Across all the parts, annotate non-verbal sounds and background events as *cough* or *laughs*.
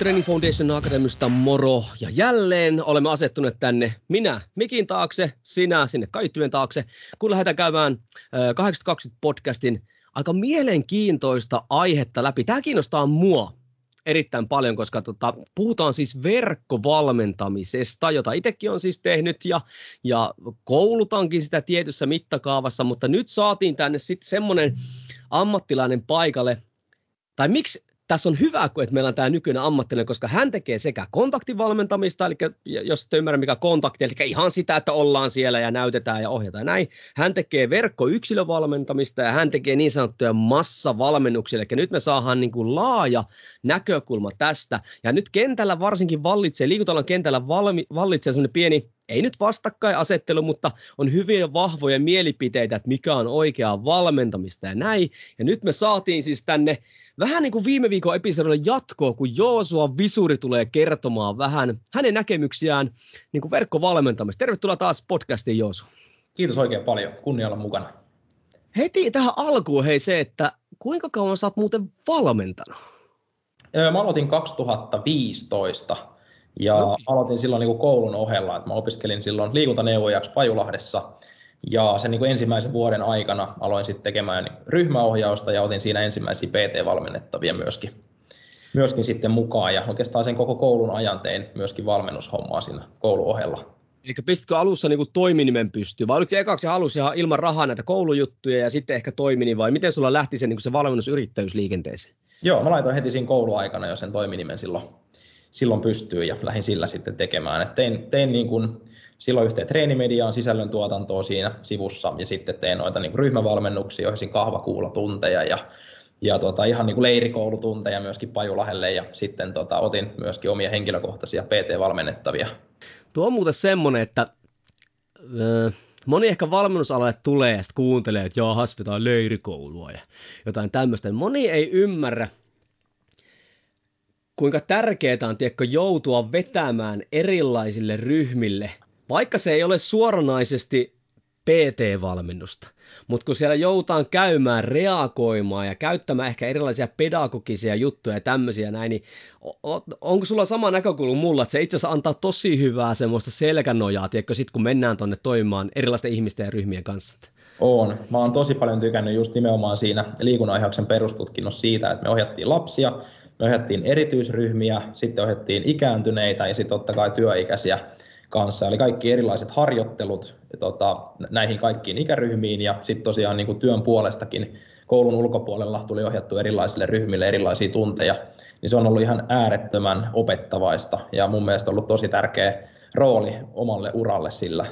Training Foundation Academista moro. Ja jälleen olemme asettuneet tänne minä mikin taakse, sinä sinne kaiuttimen taakse, kun lähdetään käymään 820 podcastin aika mielenkiintoista aihetta läpi. Tämä kiinnostaa mua erittäin paljon, koska tota, puhutaan siis verkkovalmentamisesta, jota itsekin on siis tehnyt ja, ja koulutankin sitä tietyssä mittakaavassa, mutta nyt saatiin tänne sitten semmoinen ammattilainen paikalle, tai miksi tässä on hyvä, että meillä on tämä nykyinen ammattilainen, koska hän tekee sekä kontaktivalmentamista, eli jos et ymmärrä mikä kontakti, eli ihan sitä, että ollaan siellä ja näytetään ja ohjataan näin. Hän tekee verkkoyksilövalmentamista ja hän tekee niin sanottuja massavalmennuksia, eli nyt me saadaan niin kuin laaja näkökulma tästä. Ja nyt kentällä varsinkin vallitsee, liikuntalan kentällä valmi, vallitsee sellainen pieni ei nyt vastakkainasettelu, mutta on hyviä vahvoja mielipiteitä, että mikä on oikeaa valmentamista ja näin. Ja nyt me saatiin siis tänne vähän niin kuin viime viikon episodille jatkoa, kun Joosua Visuri tulee kertomaan vähän hänen näkemyksiään niin kuin verkkovalmentamista. Tervetuloa taas podcastiin Joosu. Kiitos oikein paljon, kunnia olla mukana. Heti tähän alkuun hei se, että kuinka kauan sä oot muuten valmentanut? Mä aloitin 2015 ja no. aloitin silloin niin kuin koulun ohella, että mä opiskelin silloin liikuntaneuvojaksi Pajulahdessa – ja sen niin kuin ensimmäisen vuoden aikana aloin sitten tekemään ryhmäohjausta ja otin siinä ensimmäisiä PT-valmennettavia myöskin, myöskin sitten mukaan. Ja oikeastaan sen koko koulun ajan tein myöskin valmennushommaa siinä kouluohella. Eli pistitkö alussa niin kuin toiminimen pystyyn, vai oliko ekaksi alussa ihan ilman rahaa näitä koulujuttuja ja sitten ehkä toimini, vai miten sulla lähti se, niin kuin se valmennusyrittäjyys liikenteeseen? Joo, mä laitoin heti siinä kouluaikana jo sen toiminimen silloin, silloin pystyyn ja lähdin sillä sitten tekemään. Et tein, tein niin kuin, silloin yhteen treenimediaan sisällöntuotantoa siinä sivussa ja sitten tein noita niin ryhmävalmennuksia, joihin kahvakuulatunteja ja, ja tota, ihan niin kuin leirikoulutunteja myöskin Pajulahelle ja sitten tota, otin myöskin omia henkilökohtaisia PT-valmennettavia. Tuo on muuten semmoinen, että moni ehkä valmennusalalle tulee ja sitten kuuntelee, että joo, hasvitaan leirikoulua ja jotain tämmöistä. Moni ei ymmärrä, kuinka tärkeää on tiedätkö, joutua vetämään erilaisille ryhmille vaikka se ei ole suoranaisesti PT-valmennusta, mutta kun siellä joutaan käymään, reagoimaan ja käyttämään ehkä erilaisia pedagogisia juttuja ja tämmöisiä näin, niin onko sulla sama näkökulma mulla, että se itse asiassa antaa tosi hyvää semmoista selkänojaa, tiedätkö, sit kun mennään tonne toimimaan erilaisten ihmisten ja ryhmien kanssa? On. Mä oon tosi paljon tykännyt just nimenomaan siinä liikunnanohjauksen perustutkinnossa siitä, että me ohjattiin lapsia, me ohjattiin erityisryhmiä, sitten ohjattiin ikääntyneitä ja sitten totta kai työikäisiä kanssa. Eli kaikki erilaiset harjoittelut tota, näihin kaikkiin ikäryhmiin ja sitten tosiaan niin kuin työn puolestakin koulun ulkopuolella tuli ohjattu erilaisille ryhmille erilaisia tunteja, niin se on ollut ihan äärettömän opettavaista ja mun mielestä ollut tosi tärkeä rooli omalle uralle sillä.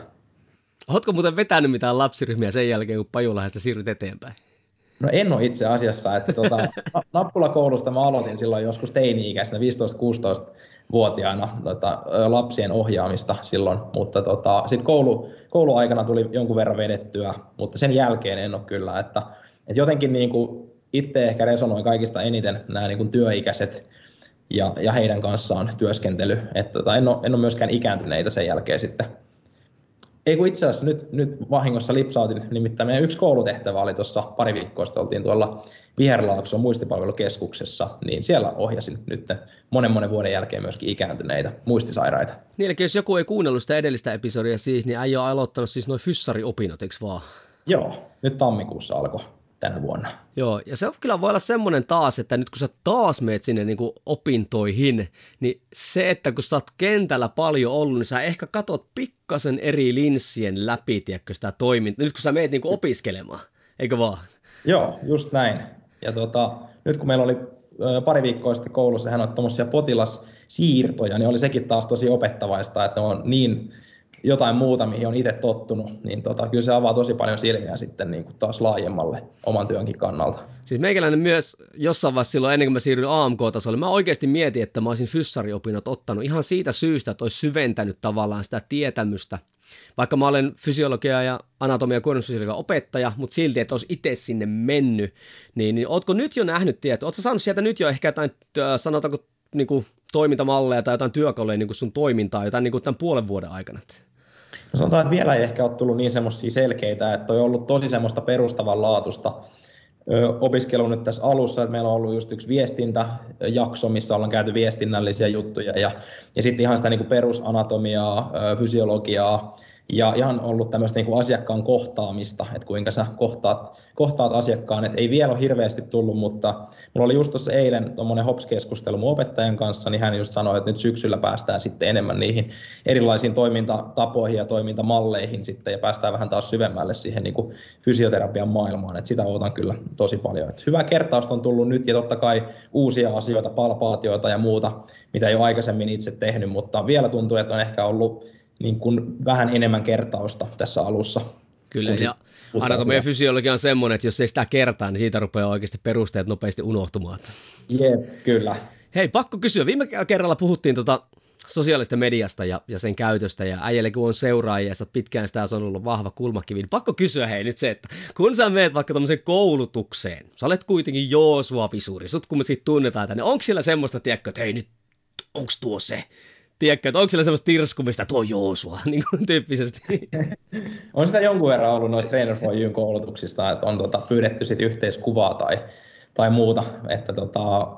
Oletko muuten vetänyt mitään lapsiryhmiä sen jälkeen, kun Pajulahdesta siirryt eteenpäin? No en ole itse asiassa, että *laughs* tuota, nappulakoulusta mä aloitin silloin joskus teini-ikäisenä, 15-16 vuotiaana tota, lapsien ohjaamista silloin, mutta tota, sitten koulu, kouluaikana tuli jonkun verran vedettyä, mutta sen jälkeen en ole kyllä, että, että jotenkin niin kuin itse ehkä resonoin kaikista eniten nämä niin kuin työikäiset ja, ja heidän kanssaan työskentely, että tota, en, ole, en ole myöskään ikääntyneitä sen jälkeen sitten ei kun itse asiassa nyt, nyt vahingossa lipsautin, nimittäin meidän yksi koulutehtävä oli tuossa pari viikkoa sitten, oltiin tuolla Viherlaakson muistipalvelukeskuksessa, niin siellä ohjasin nyt monen monen vuoden jälkeen myöskin ikääntyneitä muistisairaita. Niin, eli jos joku ei kuunnellut sitä edellistä episodia siis, niin äijä on aloittanut siis noin fyssariopinnot, eikö vaan? Joo, nyt tammikuussa alkoi tänä vuonna. Joo, ja se kyllä voi olla semmoinen taas, että nyt kun sä taas meet sinne niin kuin opintoihin, niin se, että kun sä oot kentällä paljon ollut, niin sä ehkä katot pikkasen eri linssien läpi, tiedätkö, sitä toimintaa, nyt kun sä meet niin kuin opiskelemaan, eikö vaan? Joo, just näin. Ja tota, nyt kun meillä oli pari viikkoa sitten koulussa, hän on tuommoisia potilassiirtoja, niin oli sekin taas tosi opettavaista, että on niin jotain muuta, mihin on itse tottunut, niin tota, kyllä se avaa tosi paljon silmiä sitten niin kuin taas laajemmalle oman työnkin kannalta. Siis meikäläinen myös jossain vaiheessa silloin, ennen kuin mä siirryin AMK-tasolle, mä oikeasti mietin, että mä olisin fyssariopinnot ottanut ihan siitä syystä, että olisi syventänyt tavallaan sitä tietämystä. Vaikka mä olen fysiologia ja anatomia ja opettaja, mutta silti, että olisi itse sinne mennyt, niin, niin ootko nyt jo nähnyt tietoa? Ootko saanut sieltä nyt jo ehkä jotain, sanotaanko, niin kuin, toimintamalleja tai jotain työkaluja niin kuin sun toimintaa jotain niin kuin tämän puolen vuoden aikana? No sanotaan, että vielä ei ehkä ole tullut niin semmoisia selkeitä, että on ollut tosi semmoista perustavanlaatuista opiskelu nyt tässä alussa, että meillä on ollut just yksi viestintäjakso, missä ollaan käyty viestinnällisiä juttuja ja, ja sitten ihan sitä niin kuin perusanatomiaa, fysiologiaa, ja ihan ollut tämmöistä niin kuin asiakkaan kohtaamista, että kuinka sä kohtaat, kohtaat asiakkaan, että ei vielä ole hirveästi tullut, mutta mulla oli just tuossa eilen tuommoinen HOPS-keskustelu mun opettajan kanssa, niin hän just sanoi, että nyt syksyllä päästään sitten enemmän niihin erilaisiin toimintatapoihin ja toimintamalleihin sitten, ja päästään vähän taas syvemmälle siihen niin kuin fysioterapian maailmaan, että sitä odotan kyllä tosi paljon. Että hyvä kertausta on tullut nyt, ja totta kai uusia asioita, palpaatioita ja muuta, mitä ei ole aikaisemmin itse tehnyt, mutta vielä tuntuu, että on ehkä ollut niin kuin vähän enemmän kertausta tässä alussa. Kyllä, ja meidän fysiologia on semmoinen, että jos ei sitä kertaa, niin siitä rupeaa oikeasti perusteet nopeasti unohtumaan. Jep, kyllä. Hei, pakko kysyä. Viime kerralla puhuttiin tota sosiaalista mediasta ja, ja sen käytöstä, ja äijälle kun on seuraajia, ja sä pitkään sitä on ollut vahva kulmakivi, niin pakko kysyä hei nyt se, että kun sä meet vaikka tämmöiseen koulutukseen, sä olet kuitenkin Joosua Visuri, sut kun me siitä tunnetaan tänne, onko siellä semmoista, tiedätkö, että hei nyt, onks tuo se? Tiedätkö, että onko siellä semmoista tirskumista, tuo Joosua, *laughs* niin kuin tyyppisesti. on sitä jonkun verran ollut noista Trainer for You koulutuksista, että on tota, pyydetty sit yhteiskuvaa tai, tai muuta, että tota,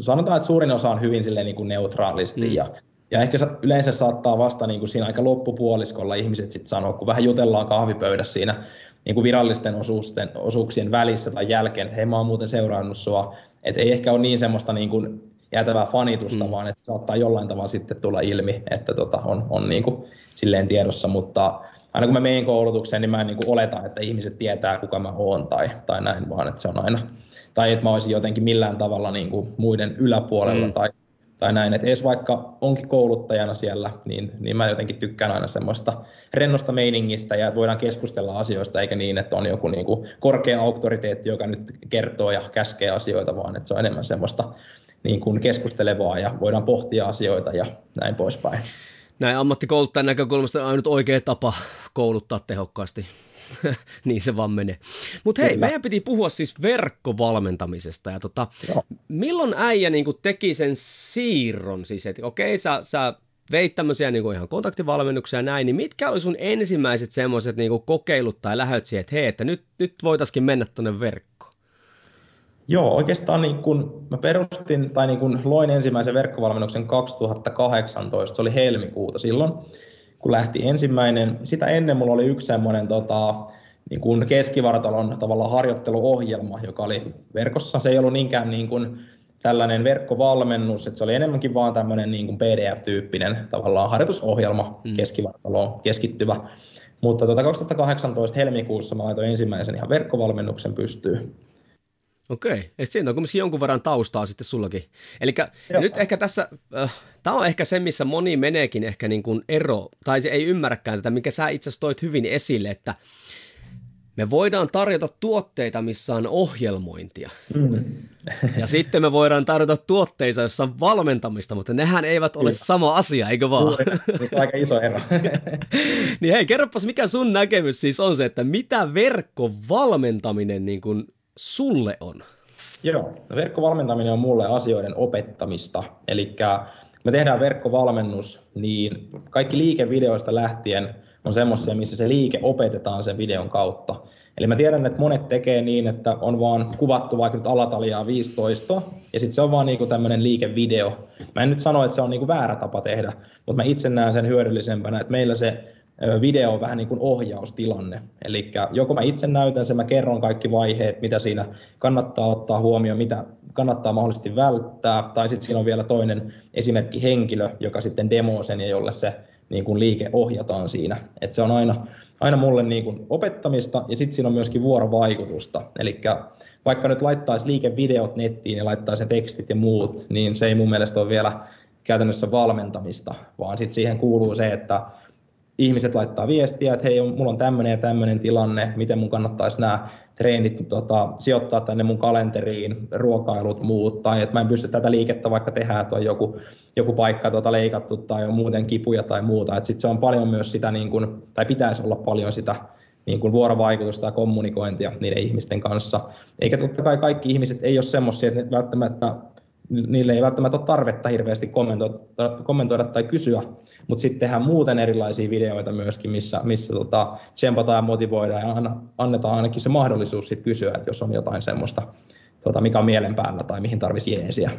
sanotaan, että suurin osa on hyvin silleen, niin kuin neutraalisti mm. ja ja ehkä yleensä saattaa vasta niin kuin siinä aika loppupuoliskolla ihmiset sitten sanoa, kun vähän jutellaan kahvipöydässä siinä niin kuin virallisten osuusten, osuuksien välissä tai jälkeen, että hei mä oon muuten seurannut sua, että ei ehkä ole niin semmoista niin kuin jäätävää fanitusta, mm. vaan että saattaa jollain tavalla sitten tulla ilmi, että tota, on, on niin kuin silleen tiedossa, mutta aina kun mä menen koulutukseen, niin mä en niin kuin oleta, että ihmiset tietää, kuka mä oon tai, tai näin, vaan että se on aina, tai että mä olisin jotenkin millään tavalla niin kuin muiden yläpuolella mm. tai, tai näin, että edes vaikka onkin kouluttajana siellä, niin, niin mä jotenkin tykkään aina semmoista rennosta meiningistä ja että voidaan keskustella asioista, eikä niin, että on joku niin kuin korkea auktoriteetti, joka nyt kertoo ja käskee asioita, vaan että se on enemmän semmoista niin kuin keskustelevaa ja voidaan pohtia asioita ja näin poispäin. Näin ammattikouluttajan näkökulmasta on ainut oikea tapa kouluttaa tehokkaasti. *laughs* niin se vaan menee. Mutta hei, Kyllä. meidän piti puhua siis verkkovalmentamisesta. Ja tota, milloin äijä niin teki sen siirron? Siis, että okei, sä, sä veit tämmöisiä niin ihan kontaktivalmennuksia ja näin, niin mitkä oli sun ensimmäiset semmoiset niin kokeilut tai lähöt siihen, että hei, että nyt, nyt voitaisiin mennä tuonne verkkoon? Joo, oikeastaan niin kun mä perustin tai niin kun loin ensimmäisen verkkovalmennuksen 2018, se oli helmikuuta silloin, kun lähti ensimmäinen. Sitä ennen mulla oli yksi semmoinen tota, niin kun keskivartalon tavallaan harjoitteluohjelma, joka oli verkossa. Se ei ollut niinkään niin kun tällainen verkkovalmennus, että se oli enemmänkin vaan tämmöinen niin kuin PDF-tyyppinen tavallaan harjoitusohjelma mm. keskivartaloon keskittyvä. Mutta tota 2018 helmikuussa mä laitoin ensimmäisen ihan verkkovalmennuksen pystyyn. Okei, ja siinä on kuitenkin jonkun verran taustaa sitten sullakin. Eli nyt ehkä tässä, äh, tämä on ehkä se, missä moni meneekin ehkä niin kuin ero, tai se ei ymmärräkään tätä, mikä sä itse asiassa toit hyvin esille, että me voidaan tarjota tuotteita, missä on ohjelmointia. Mm. Ja sitten me voidaan tarjota tuotteita, joissa on valmentamista, mutta nehän eivät ole Kyllä. sama asia, eikö vaan? Se on aika iso ero. *laughs* niin hei, kerropas mikä sun näkemys siis on se, että mitä verkkovalmentaminen niin kuin sulle on? Joo, verkkovalmentaminen on mulle asioiden opettamista. Eli me tehdään verkkovalmennus, niin kaikki liikevideoista lähtien on semmoisia, missä se liike opetetaan sen videon kautta. Eli mä tiedän, että monet tekee niin, että on vaan kuvattu vaikka nyt alataljaa 15, ja sitten se on vaan niinku tämmöinen liikevideo. Mä en nyt sano, että se on niinku väärä tapa tehdä, mutta mä itse näen sen hyödyllisempänä, että meillä se video on vähän niin kuin ohjaustilanne. Eli joko mä itse näytän sen, mä kerron kaikki vaiheet, mitä siinä kannattaa ottaa huomioon, mitä kannattaa mahdollisesti välttää, tai sitten siinä on vielä toinen esimerkki henkilö, joka sitten demoo sen ja jolle se niin kuin liike ohjataan siinä. Et se on aina, aina mulle niin kuin opettamista ja sitten siinä on myöskin vuorovaikutusta. Eli vaikka nyt laittaisi liikevideot nettiin ja laittaisi tekstit ja muut, niin se ei mun mielestä ole vielä käytännössä valmentamista, vaan sitten siihen kuuluu se, että ihmiset laittaa viestiä, että hei, mulla on tämmöinen ja tämmöinen tilanne, miten mun kannattaisi nämä treenit tota, sijoittaa tänne mun kalenteriin, ruokailut, muut, tai että mä en pysty tätä liikettä vaikka tehdä, että on joku, joku paikka tota, leikattu tai on muuten kipuja tai muuta. Sitten se on paljon myös sitä, niin kun, tai pitäisi olla paljon sitä niin kuin vuorovaikutusta ja kommunikointia niiden ihmisten kanssa. Eikä totta kai kaikki ihmiset ei ole semmoisia, että välttämättä niille ei välttämättä ole tarvetta hirveästi kommentoida, kommentoida tai kysyä, mutta sitten tehdään muuten erilaisia videoita myöskin, missä, missä tota, tsempataan ja motivoidaan ja annetaan ainakin se mahdollisuus sit kysyä, että jos on jotain semmoista, tota, mikä on mielen päällä tai mihin tarvisi jeesiä.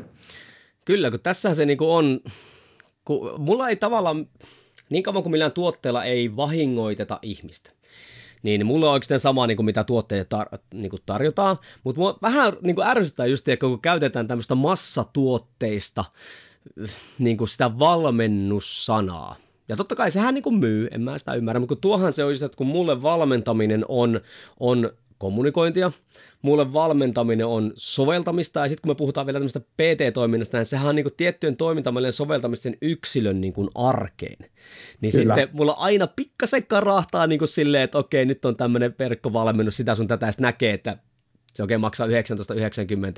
Kyllä, kun tässä se niinku on, kun mulla ei tavallaan, niin kauan kuin millään tuotteella ei vahingoiteta ihmistä, niin mulle on oikeastaan sama, niin kuin mitä tuotteita tar- niin kuin tarjotaan, mutta mua vähän niin kuin ärsyttää just, että kun käytetään tämmöistä massatuotteista, niin kuin sitä valmennussanaa. Ja totta kai sehän niin kuin myy, en mä sitä ymmärrä, mutta tuohan se on just, että kun mulle valmentaminen on, on kommunikointia, mulle valmentaminen on soveltamista, ja sitten kun me puhutaan vielä tämmöistä PT-toiminnasta, niin sehän on niin kuin tiettyjen toimintamallien soveltamista sen yksilön niin kuin arkeen. Niin Kyllä. sitten mulla aina pikkasen karahtaa niin kuin silleen, että okei, nyt on tämmöinen verkkovalmennus, sitä sun tätä, sitten näkee, että se oikein maksaa 19,90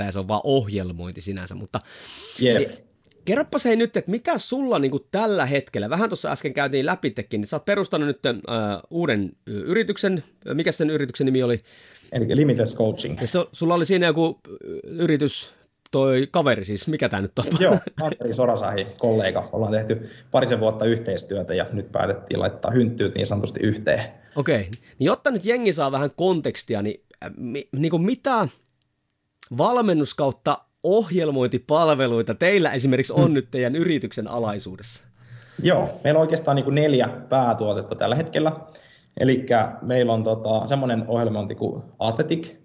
ja se on vaan ohjelmointi sinänsä, mutta yep. niin, Kerropa se nyt, että mitä sulla niin kuin tällä hetkellä, vähän tuossa äsken käytiin läpitekin, niin sä oot perustanut nyt äh, uuden yrityksen, mikä sen yrityksen nimi oli? Eli Limitless Coaching. Ja se, sulla oli siinä joku yritys, toi kaveri siis, mikä tämä nyt on? *laughs* Joo, *laughs* Anteri Sorasahi, kollega. Ollaan tehty parisen vuotta yhteistyötä ja nyt päätettiin laittaa hynttyyt niin sanotusti yhteen. Okei, okay. niin jotta nyt jengi saa vähän kontekstia, niin, mi, niin kuin mitä valmennus kautta ohjelmointipalveluita teillä esimerkiksi on hmm. nyt teidän yrityksen alaisuudessa? Joo, meillä on oikeastaan niin kuin neljä päätuotetta tällä hetkellä. Eli meillä on tota, semmoinen ohjelmointi kuin Athletic,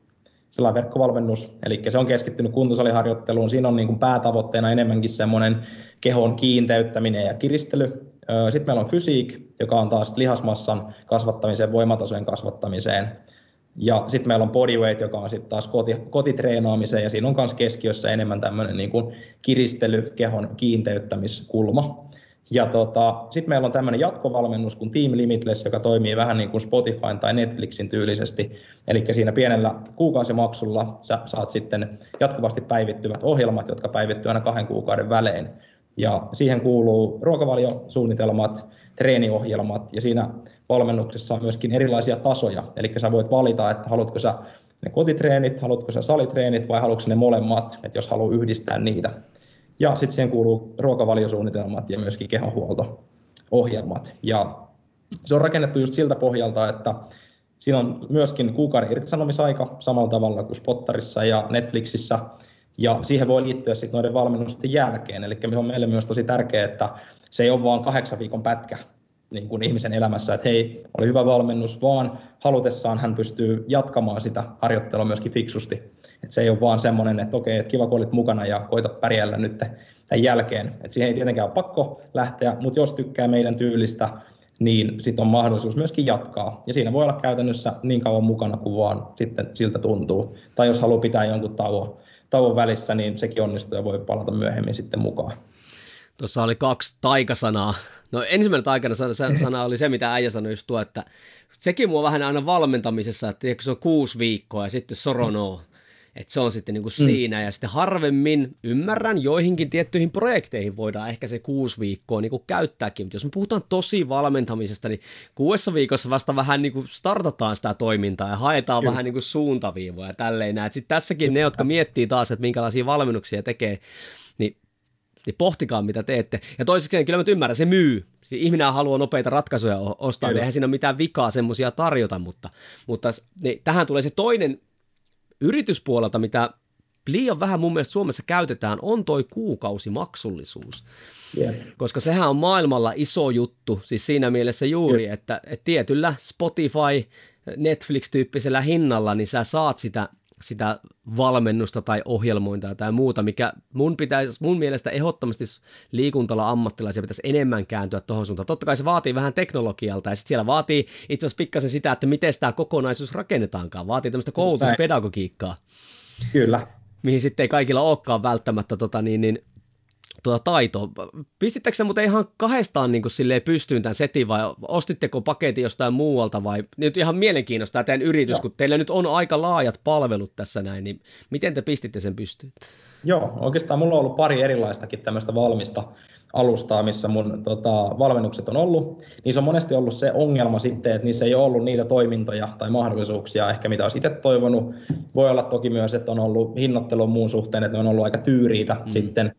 sellainen verkkovalmennus, eli se on keskittynyt kuntosaliharjoitteluun. Siinä on niin kuin päätavoitteena enemmänkin semmoinen kehon kiinteyttäminen ja kiristely. Sitten meillä on Physique, joka on taas lihasmassan kasvattamiseen, voimatasojen kasvattamiseen. Ja sitten meillä on bodyweight, joka on sitten taas koti, kotitreenaamiseen, ja siinä on myös keskiössä enemmän tämmöinen niin kiristely, kehon kiinteyttämiskulma. Ja tota, sitten meillä on tämmöinen jatkovalmennus kuin Team Limitless, joka toimii vähän niin kuin Spotify tai Netflixin tyylisesti. Eli siinä pienellä kuukausimaksulla sä saat sitten jatkuvasti päivittyvät ohjelmat, jotka päivittyy aina kahden kuukauden välein. Ja siihen kuuluu ruokavaliosuunnitelmat, treeniohjelmat ja siinä valmennuksessa on myöskin erilaisia tasoja. Eli sä voit valita, että haluatko sä ne kotitreenit, haluatko sä salitreenit vai haluatko ne molemmat, että jos haluaa yhdistää niitä. Ja sitten siihen kuuluu ruokavaliosuunnitelmat ja myöskin kehonhuolto-ohjelmat. Ja se on rakennettu just siltä pohjalta, että siinä on myöskin kuukauden irtisanomisaika samalla tavalla kuin Spottarissa ja Netflixissä. Ja siihen voi liittyä sitten noiden valmennusten jälkeen. Eli on meille myös tosi tärkeää, että se ei ole vain kahdeksan viikon pätkä niin kuin ihmisen elämässä, että hei, oli hyvä valmennus, vaan halutessaan hän pystyy jatkamaan sitä harjoittelua myöskin fiksusti. Että se ei ole vaan semmoinen, että okei, että kiva kun olit mukana ja koita pärjällä nyt tämän jälkeen. Että siihen ei tietenkään ole pakko lähteä, mutta jos tykkää meidän tyylistä, niin sitten on mahdollisuus myöskin jatkaa. Ja siinä voi olla käytännössä niin kauan mukana kuin vaan sitten siltä tuntuu. Tai jos haluaa pitää jonkun tauon, tauon välissä, niin sekin onnistuu ja voi palata myöhemmin sitten mukaan. Tuossa oli kaksi taikasanaa. No ensimmäinen taikasana *laughs* oli se, mitä äijä sanoi just tuo, että sekin mua vähän aina valmentamisessa, että se on kuusi viikkoa ja sitten soronoo. Että se on sitten niin kuin mm. siinä. Ja sitten harvemmin ymmärrän, joihinkin tiettyihin projekteihin voidaan ehkä se kuusi viikkoa niin kuin käyttääkin. Mutta jos me puhutaan tosi valmentamisesta, niin kuudessa viikossa vasta vähän niin kuin startataan sitä toimintaa ja haetaan Kyllä. vähän niin kuin suuntaviivoja ja tälleen. Sitten tässäkin ne, jotka miettii taas, että minkälaisia valmennuksia tekee, niin niin pohtikaa mitä teette. Ja toiseksi kyllä mä ymmärrän, se myy. Siis ihminen haluaa nopeita ratkaisuja ostaa, niin eihän siinä ole mitään vikaa semmoisia tarjota, mutta, mutta niin tähän tulee se toinen yrityspuolelta, mitä liian vähän mun mielestä Suomessa käytetään, on toi kuukausimaksullisuus. Yeah. Koska sehän on maailmalla iso juttu, siis siinä mielessä juuri, yeah. että, että tietyllä Spotify, Netflix-tyyppisellä hinnalla, niin sä saat sitä sitä valmennusta tai ohjelmointaa tai muuta, mikä mun, pitäisi, mun mielestä ehdottomasti liikuntala ammattilaisia pitäisi enemmän kääntyä tuohon suuntaan. Totta kai se vaatii vähän teknologialta ja sitten siellä vaatii itse asiassa pikkasen sitä, että miten tämä kokonaisuus rakennetaankaan. Vaatii tämmöistä koulutuspedagogiikkaa. Kyllä. Mihin sitten ei kaikilla olekaan välttämättä tota, niin, niin, tuota taitoa. Pistittekö muuten ihan kahdestaan niin silleen pystyyn tämän setin vai ostitteko paketin jostain muualta vai nyt ihan mielenkiinnosta tämä teidän yritys, Joo. kun teillä nyt on aika laajat palvelut tässä näin, niin miten te pistitte sen pystyyn? Joo, oikeastaan mulla on ollut pari erilaistakin tämmöistä valmista alustaa, missä mun tota, valmennukset on ollut. Niissä on monesti ollut se ongelma sitten, että niissä ei ole ollut niitä toimintoja tai mahdollisuuksia ehkä mitä olisi itse toivonut. Voi olla toki myös, että on ollut hinnoittelun muun suhteen, että ne on ollut aika tyyriitä mm. sitten.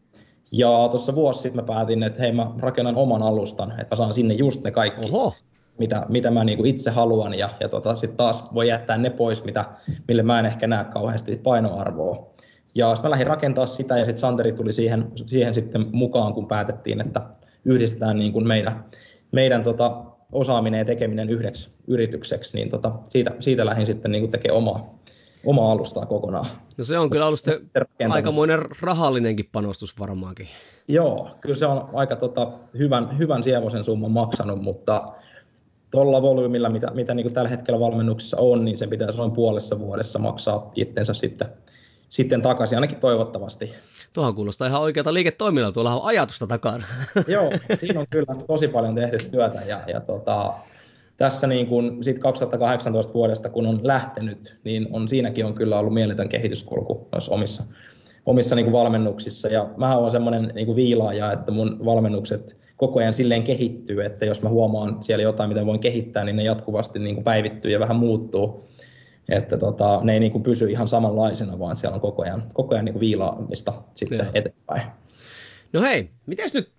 Ja tuossa vuosi sitten mä päätin, että hei mä rakennan oman alustan, että mä saan sinne just ne kaikki, Oho. mitä, mitä mä niinku itse haluan. Ja, ja tota, sitten taas voi jättää ne pois, mitä, mille mä en ehkä näe kauheasti painoarvoa. Ja sitten mä lähdin rakentaa sitä ja sitten Santeri tuli siihen, siihen sitten mukaan, kun päätettiin, että yhdistetään niin kuin meidän, meidän tota, osaaminen ja tekeminen yhdeksi yritykseksi, niin tota, siitä, siitä lähdin sitten niin tekemään omaa, omaa alustaa kokonaan. No se on kyllä ollut aikamoinen rahallinenkin panostus varmaankin. Joo, kyllä se on aika tota, hyvän, hyvän sievosen summan maksanut, mutta tuolla volyymilla, mitä, mitä niin tällä hetkellä valmennuksessa on, niin sen pitäisi noin puolessa vuodessa maksaa itsensä sitten sitten takaisin, ainakin toivottavasti. Tuohan kuulostaa ihan oikealta liiketoiminnalta, tuolla on ajatusta takana. Joo, *laughs* siinä on kyllä tosi paljon tehty työtä ja, ja tota, tässä niin kuin siitä 2018 vuodesta, kun on lähtenyt, niin on, siinäkin on kyllä ollut mieletön kehityskulku noissa omissa, omissa niin kuin valmennuksissa. Ja mä oon semmoinen niin kuin viilaaja, että mun valmennukset koko ajan silleen kehittyy, että jos mä huomaan siellä jotain, mitä voin kehittää, niin ne jatkuvasti niin kuin päivittyy ja vähän muuttuu että tota, ne ei niin kuin pysy ihan samanlaisena, vaan siellä on koko ajan, koko ajan niin kuin viilaamista sitten Joo. eteenpäin. No hei, miten nyt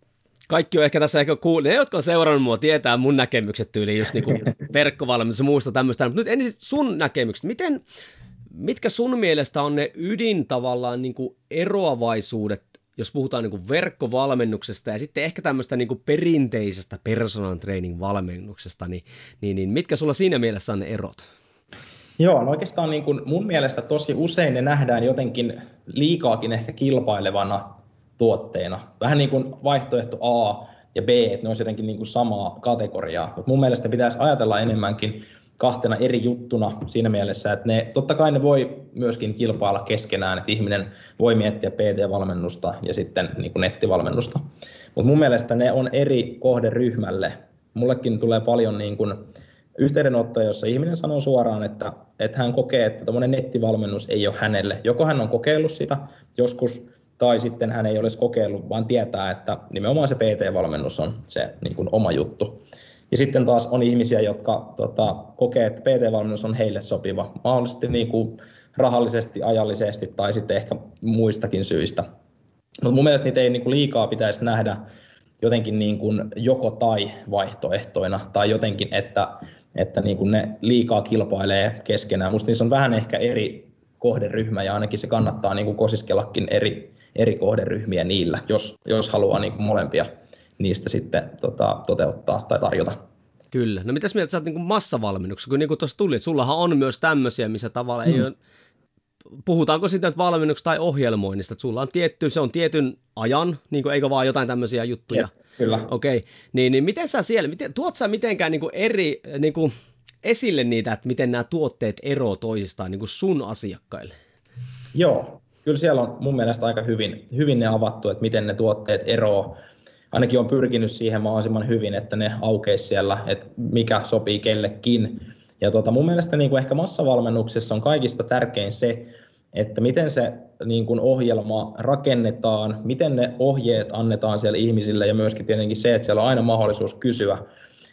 kaikki on ehkä tässä ehkä kuullut, ne jotka on seurannut mua tietää mun näkemykset tyyliin just niin kuin *laughs* verkkovalmennus ja muusta tämmöistä, mutta nyt ensin sun näkemykset, miten, mitkä sun mielestä on ne ydin tavallaan niin kuin eroavaisuudet, jos puhutaan niin kuin verkkovalmennuksesta ja sitten ehkä tämmöistä niin kuin perinteisestä personal training valmennuksesta, niin, niin, niin mitkä sulla siinä mielessä on ne erot? Joo, no oikeastaan niin kuin mun mielestä tosi usein ne nähdään jotenkin liikaakin ehkä kilpailevana tuotteena. Vähän niin kuin vaihtoehto A ja B, että ne olisi jotenkin niin kuin samaa kategoriaa. Mutta mun mielestä pitäisi ajatella enemmänkin kahtena eri juttuna siinä mielessä, että ne, totta kai ne voi myöskin kilpailla keskenään, että ihminen voi miettiä PT-valmennusta ja sitten niin kuin nettivalmennusta. Mutta mun mielestä ne on eri kohderyhmälle. Mullekin tulee paljon niin kuin yhteydenottoja, jossa ihminen sanoo suoraan, että, että hän kokee, että tämmöinen nettivalmennus ei ole hänelle. Joko hän on kokeillut sitä joskus, tai sitten hän ei olisi kokeillut, vaan tietää, että nimenomaan se PT-valmennus on se niin kuin oma juttu. Ja sitten taas on ihmisiä, jotka tota, kokee, että PT-valmennus on heille sopiva, mahdollisesti niin kuin rahallisesti, ajallisesti tai sitten ehkä muistakin syistä. Mutta mun mielestä niitä ei niin kuin liikaa pitäisi nähdä jotenkin niin kuin joko tai vaihtoehtoina, tai jotenkin, että että niin kuin ne liikaa kilpailee keskenään. Musta niissä on vähän ehkä eri kohderyhmä ja ainakin se kannattaa niin kuin kosiskellakin eri, eri kohderyhmiä niillä, jos, jos haluaa niin kuin molempia niistä sitten tota, toteuttaa tai tarjota. Kyllä. No mitäs mieltä sä oot niin massavalmennuksessa, kun niin kuin tuossa tuli, että sullahan on myös tämmöisiä, missä tavalla mm. ei ole, puhutaanko sitten valmennuksesta tai ohjelmoinnista, että sulla on tietty, se on tietyn ajan, niin kuin, eikö vaan jotain tämmöisiä juttuja, Jep Kyllä. Okei, okay. niin, niin miten sä siellä, miten, tuot sä mitenkään niin kuin eri, niin kuin esille niitä, että miten nämä tuotteet eroavat toisistaan niin kuin sun asiakkaille? Joo, kyllä siellä on mun mielestä aika hyvin, hyvin ne avattu, että miten ne tuotteet eroavat. Ainakin on pyrkinyt siihen mahdollisimman hyvin, että ne aukeisi siellä, että mikä sopii kellekin. Ja tota, mun mielestä niin kuin ehkä massavalmennuksessa on kaikista tärkein se, että miten se niin kuin ohjelma rakennetaan, miten ne ohjeet annetaan siellä ihmisille ja myöskin tietenkin se, että siellä on aina mahdollisuus kysyä.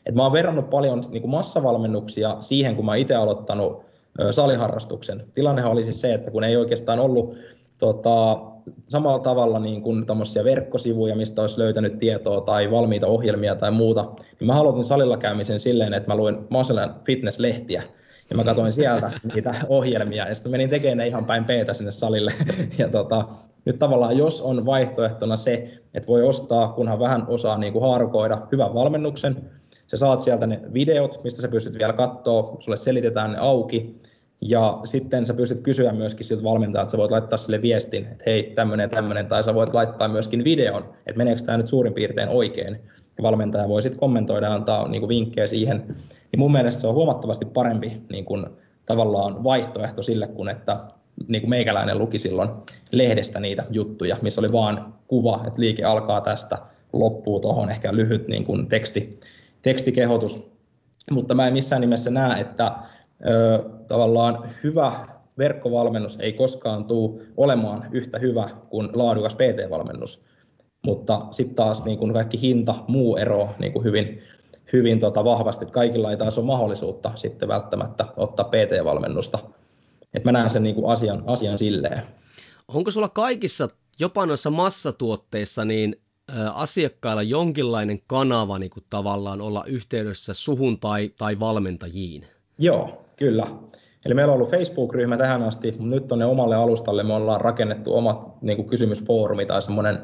Et mä oon verrannut paljon niin kuin massavalmennuksia siihen, kun mä itse aloittanut saliharrastuksen. Tilannehan oli siis se, että kun ei oikeastaan ollut tota, samalla tavalla niin kuin verkkosivuja, mistä olisi löytänyt tietoa tai valmiita ohjelmia tai muuta, niin mä aloitin salilla käymisen silleen, että mä luin Muscle Fitness-lehtiä, ja mä katsoin sieltä *laughs* niitä ohjelmia, ja sitten menin tekemään ne ihan päin peetä sinne salille. *laughs* Ja tota, nyt tavallaan jos on vaihtoehtona se, että voi ostaa, kunhan vähän osaa niin kuin haarukoida hyvän valmennuksen, sä saat sieltä ne videot, mistä sä pystyt vielä katsoa, sulle selitetään ne auki, ja sitten sä pystyt kysyä myöskin siltä valmentajalta, että sä voit laittaa sille viestin, että hei, tämmöinen tämmöinen, tai sä voit laittaa myöskin videon, että meneekö tämä nyt suurin piirtein oikein valmentaja voi sitten kommentoida ja antaa niin kuin vinkkejä siihen, niin mun mielestä se on huomattavasti parempi niin kuin, tavallaan vaihtoehto sille, kun että niin kuin meikäläinen luki silloin lehdestä niitä juttuja, missä oli vaan kuva, että liike alkaa tästä, loppuu tuohon ehkä lyhyt niin kuin teksti, tekstikehotus. Mutta mä en missään nimessä näe, että tavallaan hyvä verkkovalmennus ei koskaan tule olemaan yhtä hyvä kuin laadukas PT-valmennus. Mutta sitten taas niin kuin kaikki hinta, muu ero niin kuin hyvin, hyvin tota vahvasti, että kaikilla ei taas ole mahdollisuutta sitten välttämättä ottaa PT-valmennusta. Et mä näen sen niin kuin asian, asian silleen. Onko sulla kaikissa, jopa noissa massatuotteissa, niin asiakkailla jonkinlainen kanava niin kuin tavallaan olla yhteydessä suhun tai, tai valmentajiin? Joo, kyllä. Eli meillä on ollut Facebook-ryhmä tähän asti, mutta nyt tuonne omalle alustalle me ollaan rakennettu omat niin kuin kysymysfoorumi tai semmoinen,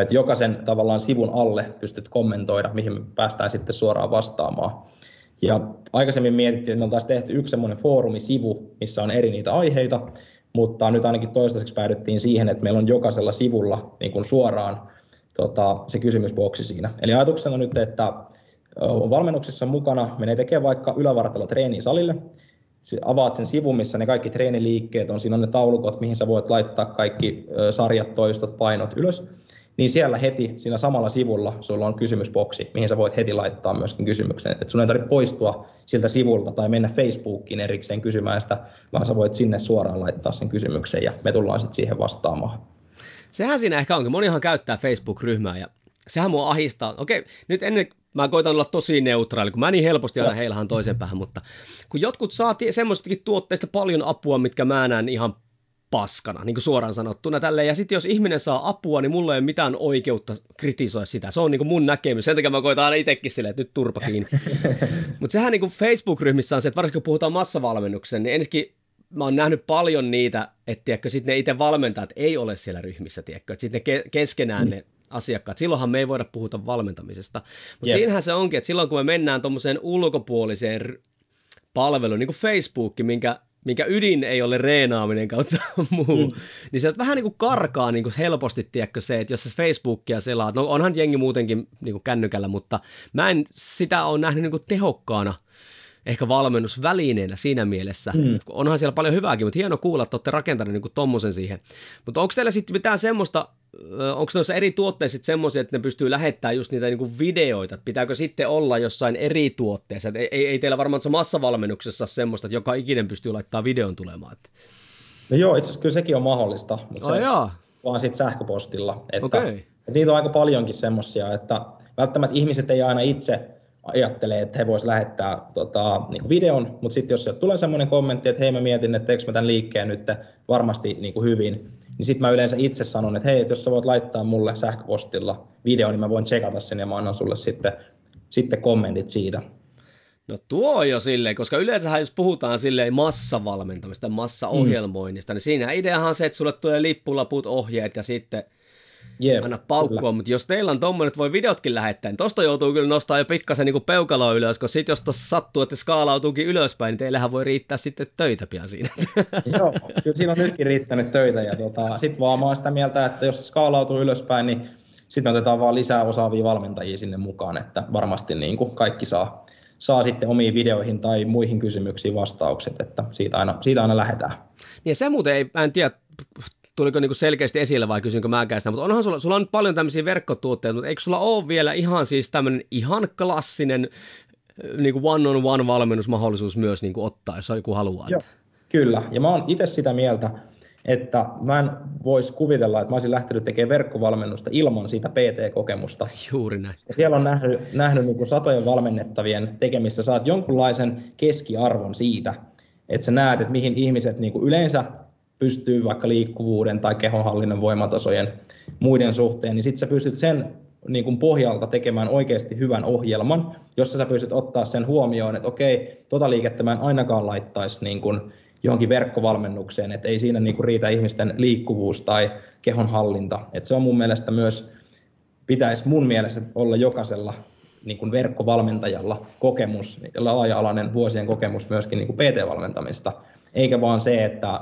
että jokaisen tavallaan sivun alle pystyt kommentoida, mihin me päästään sitten suoraan vastaamaan. Ja aikaisemmin mietittiin, että me oltaisiin tehty yksi semmoinen foorumisivu, missä on eri niitä aiheita, mutta nyt ainakin toistaiseksi päädyttiin siihen, että meillä on jokaisella sivulla niin kuin suoraan tota, se kysymysboksi siinä. Eli ajatuksena nyt, että on valmennuksessa mukana, menee tekemään vaikka ylävartalo treeniä salille, avaat sen sivun, missä ne kaikki treeniliikkeet on, siinä on ne taulukot, mihin sä voit laittaa kaikki sarjat, toistot, painot ylös, niin siellä heti siinä samalla sivulla sulla on kysymysboksi, mihin sä voit heti laittaa myöskin kysymyksen. Että sun ei tarvitse poistua siltä sivulta tai mennä Facebookiin erikseen kysymään sitä, vaan sä voit sinne suoraan laittaa sen kysymyksen ja me tullaan sitten siihen vastaamaan. Sehän siinä ehkä onkin. Monihan käyttää Facebook-ryhmää ja sehän mua ahistaa. Okei, nyt ennen mä koitan olla tosi neutraali, kun mä niin helposti aina heilahan toisen päähän, mutta kun jotkut saa semmoistakin tuotteista paljon apua, mitkä mä näen ihan paskana, niin kuin suoraan sanottuna tälleen. Ja sitten jos ihminen saa apua, niin mulla ei ole mitään oikeutta kritisoida sitä. Se on niin kuin mun näkemys. Sen takia mä koitan aina itsekin silleen, että nyt turpa kiinni. *laughs* Mutta sehän niin kuin Facebook-ryhmissä on se, että varsinkin kun puhutaan massavalmennuksen, niin ensinnäkin mä oon nähnyt paljon niitä, että tiedätkö, sit ne itse valmentajat ei ole siellä ryhmissä, tiedätkö, että sitten ne ke- keskenään mm. ne asiakkaat. Silloinhan me ei voida puhuta valmentamisesta. Mutta yep. siinähän se onkin, että silloin kun me mennään tuommoiseen ulkopuoliseen palveluun, niin kuin Facebook, minkä, minkä ydin ei ole reenaaminen kautta *laughs* muu, mm. niin se vähän niin kuin karkaa niin kuin helposti, tiedätkö, se, että jos se Facebookia selaat, no onhan jengi muutenkin niin kuin kännykällä, mutta mä en sitä ole nähnyt niin kuin tehokkaana ehkä valmennusvälineenä siinä mielessä. Mm. Onhan siellä paljon hyvääkin, mutta hieno kuulla, että olette rakentaneet niin tommosen siihen. Mutta onko teillä sitten mitään semmoista, onko noissa eri tuotteissa semmoisia, että ne pystyy lähettämään just niitä niin videoita, että pitääkö sitten olla jossain eri tuotteessa, Et ei, ei teillä varmaan massavalmennuksessa semmoista, että joka ikinen pystyy laittamaan videon tulemaan. Että... No joo, itse asiassa kyllä sekin on mahdollista, mutta oh, se jaa. vaan sitten sähköpostilla. Että, okay. että niitä on aika paljonkin semmoisia, että välttämättä ihmiset ei aina itse ajattelee, että he voisivat lähettää tota, niin videon, mutta sitten jos sieltä tulee semmoinen kommentti, että hei mä mietin, että teekö mä tämän liikkeen nyt varmasti niin kuin hyvin, niin sitten mä yleensä itse sanon, että hei, että jos sä voit laittaa mulle sähköpostilla video, niin mä voin tsekata sen ja mä annan sulle sitten, sitten kommentit siitä. No tuo jo silleen, koska yleensä jos puhutaan silleen massavalmentamista, massaohjelmoinnista, mm. niin siinä ideahan on se, että sulle tulee lippulaput, ohjeet ja sitten Jep, anna paukkua, kyllä. mutta jos teillä on tommonen, että voi videotkin lähettää, niin tosta joutuu kyllä nostaa jo pikkasen niin peukaloa ylös, koska sit jos tossa sattuu, että skaalautuukin ylöspäin, niin teillähän voi riittää sitten töitä pian siinä. *laughs* Joo, kyllä siinä on nytkin riittänyt töitä, ja tota, sit vaan mä oon sitä mieltä, että jos skaalautuu ylöspäin, niin sitten otetaan vaan lisää osaavia valmentajia sinne mukaan, että varmasti niin kuin kaikki saa, saa sitten omiin videoihin tai muihin kysymyksiin vastaukset, että siitä aina, siitä aina lähdetään. Ja se muuten ei, mä en tiedä, tuliko niinku selkeästi esille vai kysynkö mäkään sitä, mutta onhan sulla, sulla on paljon tämmöisiä verkkotuotteita, mutta eikö sulla ole vielä ihan siis tämmöinen ihan klassinen niin kuin one-on-one valmennusmahdollisuus myös niin kuin ottaa, jos joku haluaa? Joo, kyllä, ja mä oon itse sitä mieltä, että mä en voisi kuvitella, että mä olisin lähtenyt tekemään verkkovalmennusta ilman sitä PT-kokemusta. Juuri näin. Ja siellä on nähnyt, nähnyt niin kuin satojen valmennettavien tekemissä, saat jonkunlaisen keskiarvon siitä, että sä näet, että mihin ihmiset niin kuin yleensä pystyy vaikka liikkuvuuden tai kehonhallinnan voimatasojen muiden suhteen, niin sitten sä pystyt sen niin kuin pohjalta tekemään oikeasti hyvän ohjelman, jossa sä pystyt ottaa sen huomioon, että okei, tota liikettä mä en ainakaan laittaisi niin kuin johonkin verkkovalmennukseen, että ei siinä niin kuin riitä ihmisten liikkuvuus tai kehonhallinta. Että se on mun mielestä myös, pitäisi mun mielestä olla jokaisella niin kuin verkkovalmentajalla kokemus, laaja-alainen vuosien kokemus myöskin niin kuin PT-valmentamista, eikä vaan se, että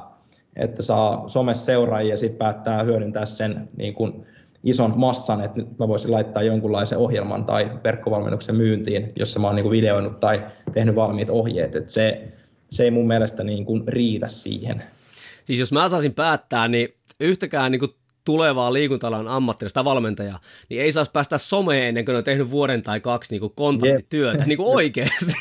että saa somessa seuraajia ja sitten päättää hyödyntää sen niin kuin ison massan, että nyt mä voisin laittaa jonkunlaisen ohjelman tai verkkovalmennuksen myyntiin, jossa mä oon niin kuin videoinut tai tehnyt valmiit ohjeet, että se, se ei mun mielestä niin kuin riitä siihen. Siis jos mä saisin päättää, niin yhtäkään niin kuin tulevaa liikuntalan ammattilista valmentajaa, niin ei saisi päästä someen ennen kuin on tehnyt vuoden tai kaksi niin kontaktityötä, yep. niin kuin oikeasti.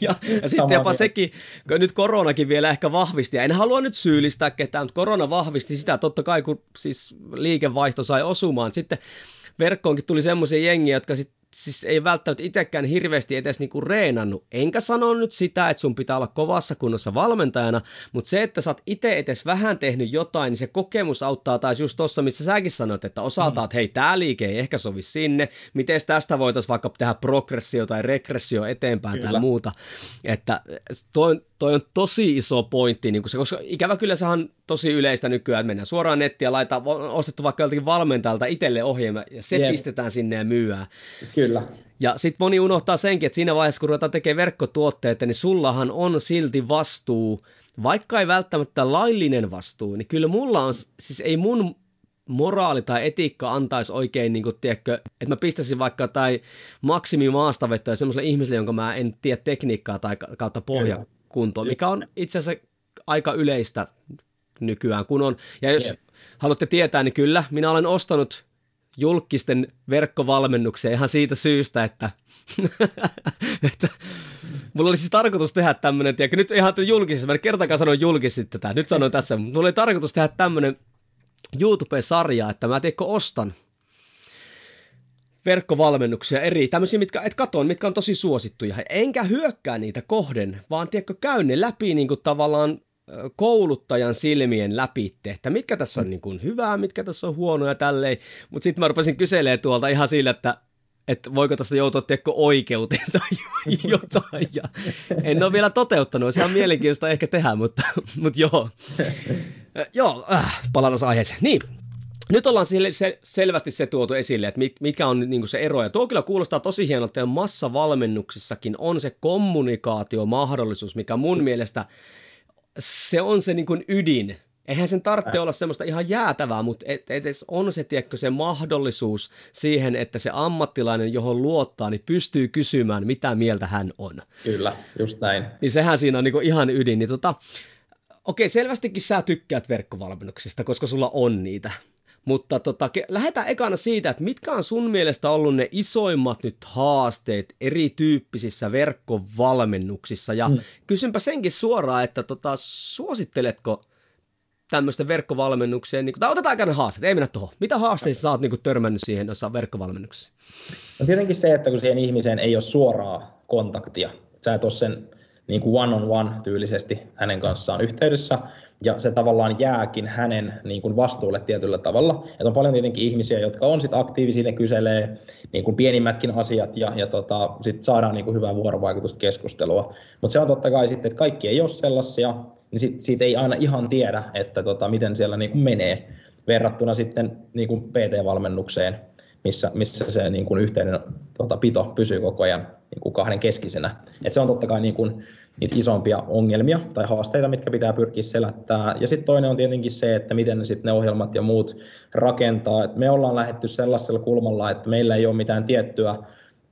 ja, ja sitten jopa sekin, nyt koronakin vielä ehkä vahvisti, ja en halua nyt syyllistää ketään, mutta korona vahvisti sitä totta kai, kun siis liikevaihto sai osumaan. Sitten verkkoonkin tuli semmoisia jengiä, jotka sitten siis ei välttämättä itsekään hirveästi edes niinku reenannut. Enkä sano nyt sitä, että sun pitää olla kovassa kunnossa valmentajana, mutta se, että sä oot itse edes vähän tehnyt jotain, niin se kokemus auttaa taas just tuossa, missä säkin sanoit, että osataan, mm. että hei, tää liike ei ehkä sovi sinne, miten tästä voitaisiin vaikka tehdä progressio tai regressio eteenpäin Kyllä. tai muuta. Että toi, toi on tosi iso pointti, niin se, koska ikävä kyllä se on tosi yleistä nykyään, että mennään suoraan nettiin ja laitetaan, ostettu vaikka joltakin valmentajalta itselle ohjelma, ja se Jep. pistetään sinne ja myyään. Kyllä. Ja sitten moni unohtaa senkin, että siinä vaiheessa, kun ruvetaan tekemään verkkotuotteita, niin sullahan on silti vastuu, vaikka ei välttämättä laillinen vastuu, niin kyllä mulla on, siis ei mun moraali tai etiikka antaisi oikein, niin kuin, tiedätkö, että mä pistäisin vaikka tai maksimi maastavettoja semmoiselle ihmiselle, jonka mä en tiedä tekniikkaa tai kautta pohja kuntoon, mikä on itse asiassa aika yleistä nykyään, kun on, ja jos yeah. haluatte tietää, niin kyllä, minä olen ostanut julkisten verkkovalmennuksia ihan siitä syystä, että, *laughs* että mulla oli siis tarkoitus tehdä tämmöinen, tiedätkö, nyt ihan julkisesti, mä en kertakaan sanoin julkisesti tätä, nyt sanoin tässä, mutta mulla oli tarkoitus tehdä tämmöinen YouTube-sarja, että mä tiedätkö, ostan verkkovalmennuksia eri, tämmöisiä, mitkä, et katon, mitkä on tosi suosittuja, enkä hyökkää niitä kohden, vaan tiedätkö, käyn ne läpi niin kuin tavallaan kouluttajan silmien läpi, että mitkä tässä on niin kuin hyvää, mitkä tässä on huonoja ja tälleen, mutta sitten mä rupesin kyselemään tuolta ihan sillä, että että voiko tästä joutua tiedätkö, oikeuteen tai *laughs* jotain. Ja en ole vielä toteuttanut, olisi ihan mielenkiintoista ehkä tehdä, mutta, mutta joo. *laughs* joo, äh, palataan aiheeseen. Niin, nyt ollaan sel- se, selvästi se tuotu esille, että mikä on niin se ero. Ja tuo kyllä kuulostaa tosi hienolta, että massavalmennuksissakin on se kommunikaatiomahdollisuus, mikä mun mielestä se on se niin kuin ydin. Eihän sen tarvitse olla semmoista ihan jäätävää, mutta et, edes on se, tiedätkö, se mahdollisuus siihen, että se ammattilainen, johon luottaa, niin pystyy kysymään, mitä mieltä hän on. Kyllä, just näin. Niin sehän siinä on niin kuin ihan ydin. Niin tota, okei, selvästikin sä tykkäät verkkovalmennuksista, koska sulla on niitä. Mutta tota, lähdetään ekana siitä, että mitkä on sun mielestä ollut ne isoimmat nyt haasteet erityyppisissä verkkovalmennuksissa. Ja mm. kysynpä senkin suoraan, että tota, suositteletko tämmöisten verkkovalmennukseen, niin, tai otetaan aikana haasteet, ei mennä tuohon. Mitä haasteita sä oot niin kuin, törmännyt siihen jossain verkkovalmennuksessa? No tietenkin se, että kun siihen ihmiseen ei ole suoraa kontaktia, sä et ole sen niin kuin one-on-one tyylisesti hänen kanssaan yhteydessä, ja se tavallaan jääkin hänen niin kuin vastuulle tietyllä tavalla. Et on paljon tietenkin ihmisiä, jotka on sit aktiivisia, ne kyselee niin kuin pienimmätkin asiat ja, ja tota, sit saadaan niin kuin hyvää vuorovaikutusta keskustelua. Mutta se on totta kai sitten, että kaikki ei ole sellaisia, niin sit, siitä ei aina ihan tiedä, että tota, miten siellä niin kuin menee verrattuna sitten niin kuin PT-valmennukseen, missä, missä se niin kuin yhteinen tota, pito pysyy koko ajan niin kuin kahden keskisenä. Et se on totta kai niin kuin, niitä isompia ongelmia tai haasteita, mitkä pitää pyrkiä selättää. Ja sitten toinen on tietenkin se, että miten ne, sit ne ohjelmat ja muut rakentaa. Et me ollaan lähetty sellaisella kulmalla, että meillä ei ole mitään tiettyä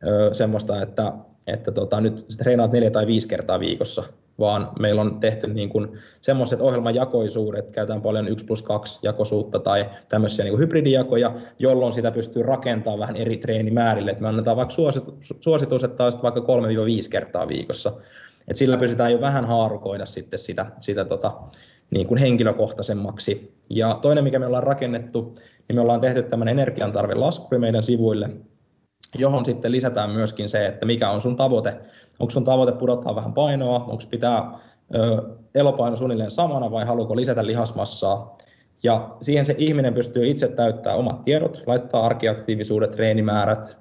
ö, semmoista, että, että tota, nyt treenaat neljä tai viisi kertaa viikossa, vaan meillä on tehty niin kuin semmoiset ohjelmajakoisuudet, käytetään paljon 1 plus 2 jakoisuutta tai tämmöisiä niin kuin hybridijakoja, jolloin sitä pystyy rakentamaan vähän eri treenimäärille. Et me annetaan vaikka suositus, että vaikka 3-5 kertaa viikossa. Et sillä pystytään jo vähän haarukoida sitten sitä, sitä tota, niin kuin henkilökohtaisemmaksi. Ja toinen, mikä me ollaan rakennettu, niin me ollaan tehty tämmöinen energiantarvelaskuri meidän sivuille, johon sitten lisätään myöskin se, että mikä on sun tavoite. Onko sun tavoite pudottaa vähän painoa, onko pitää elopaino suunnilleen samana vai haluatko lisätä lihasmassaa. Ja siihen se ihminen pystyy itse täyttämään omat tiedot, laittaa arkiaktiivisuudet, treenimäärät,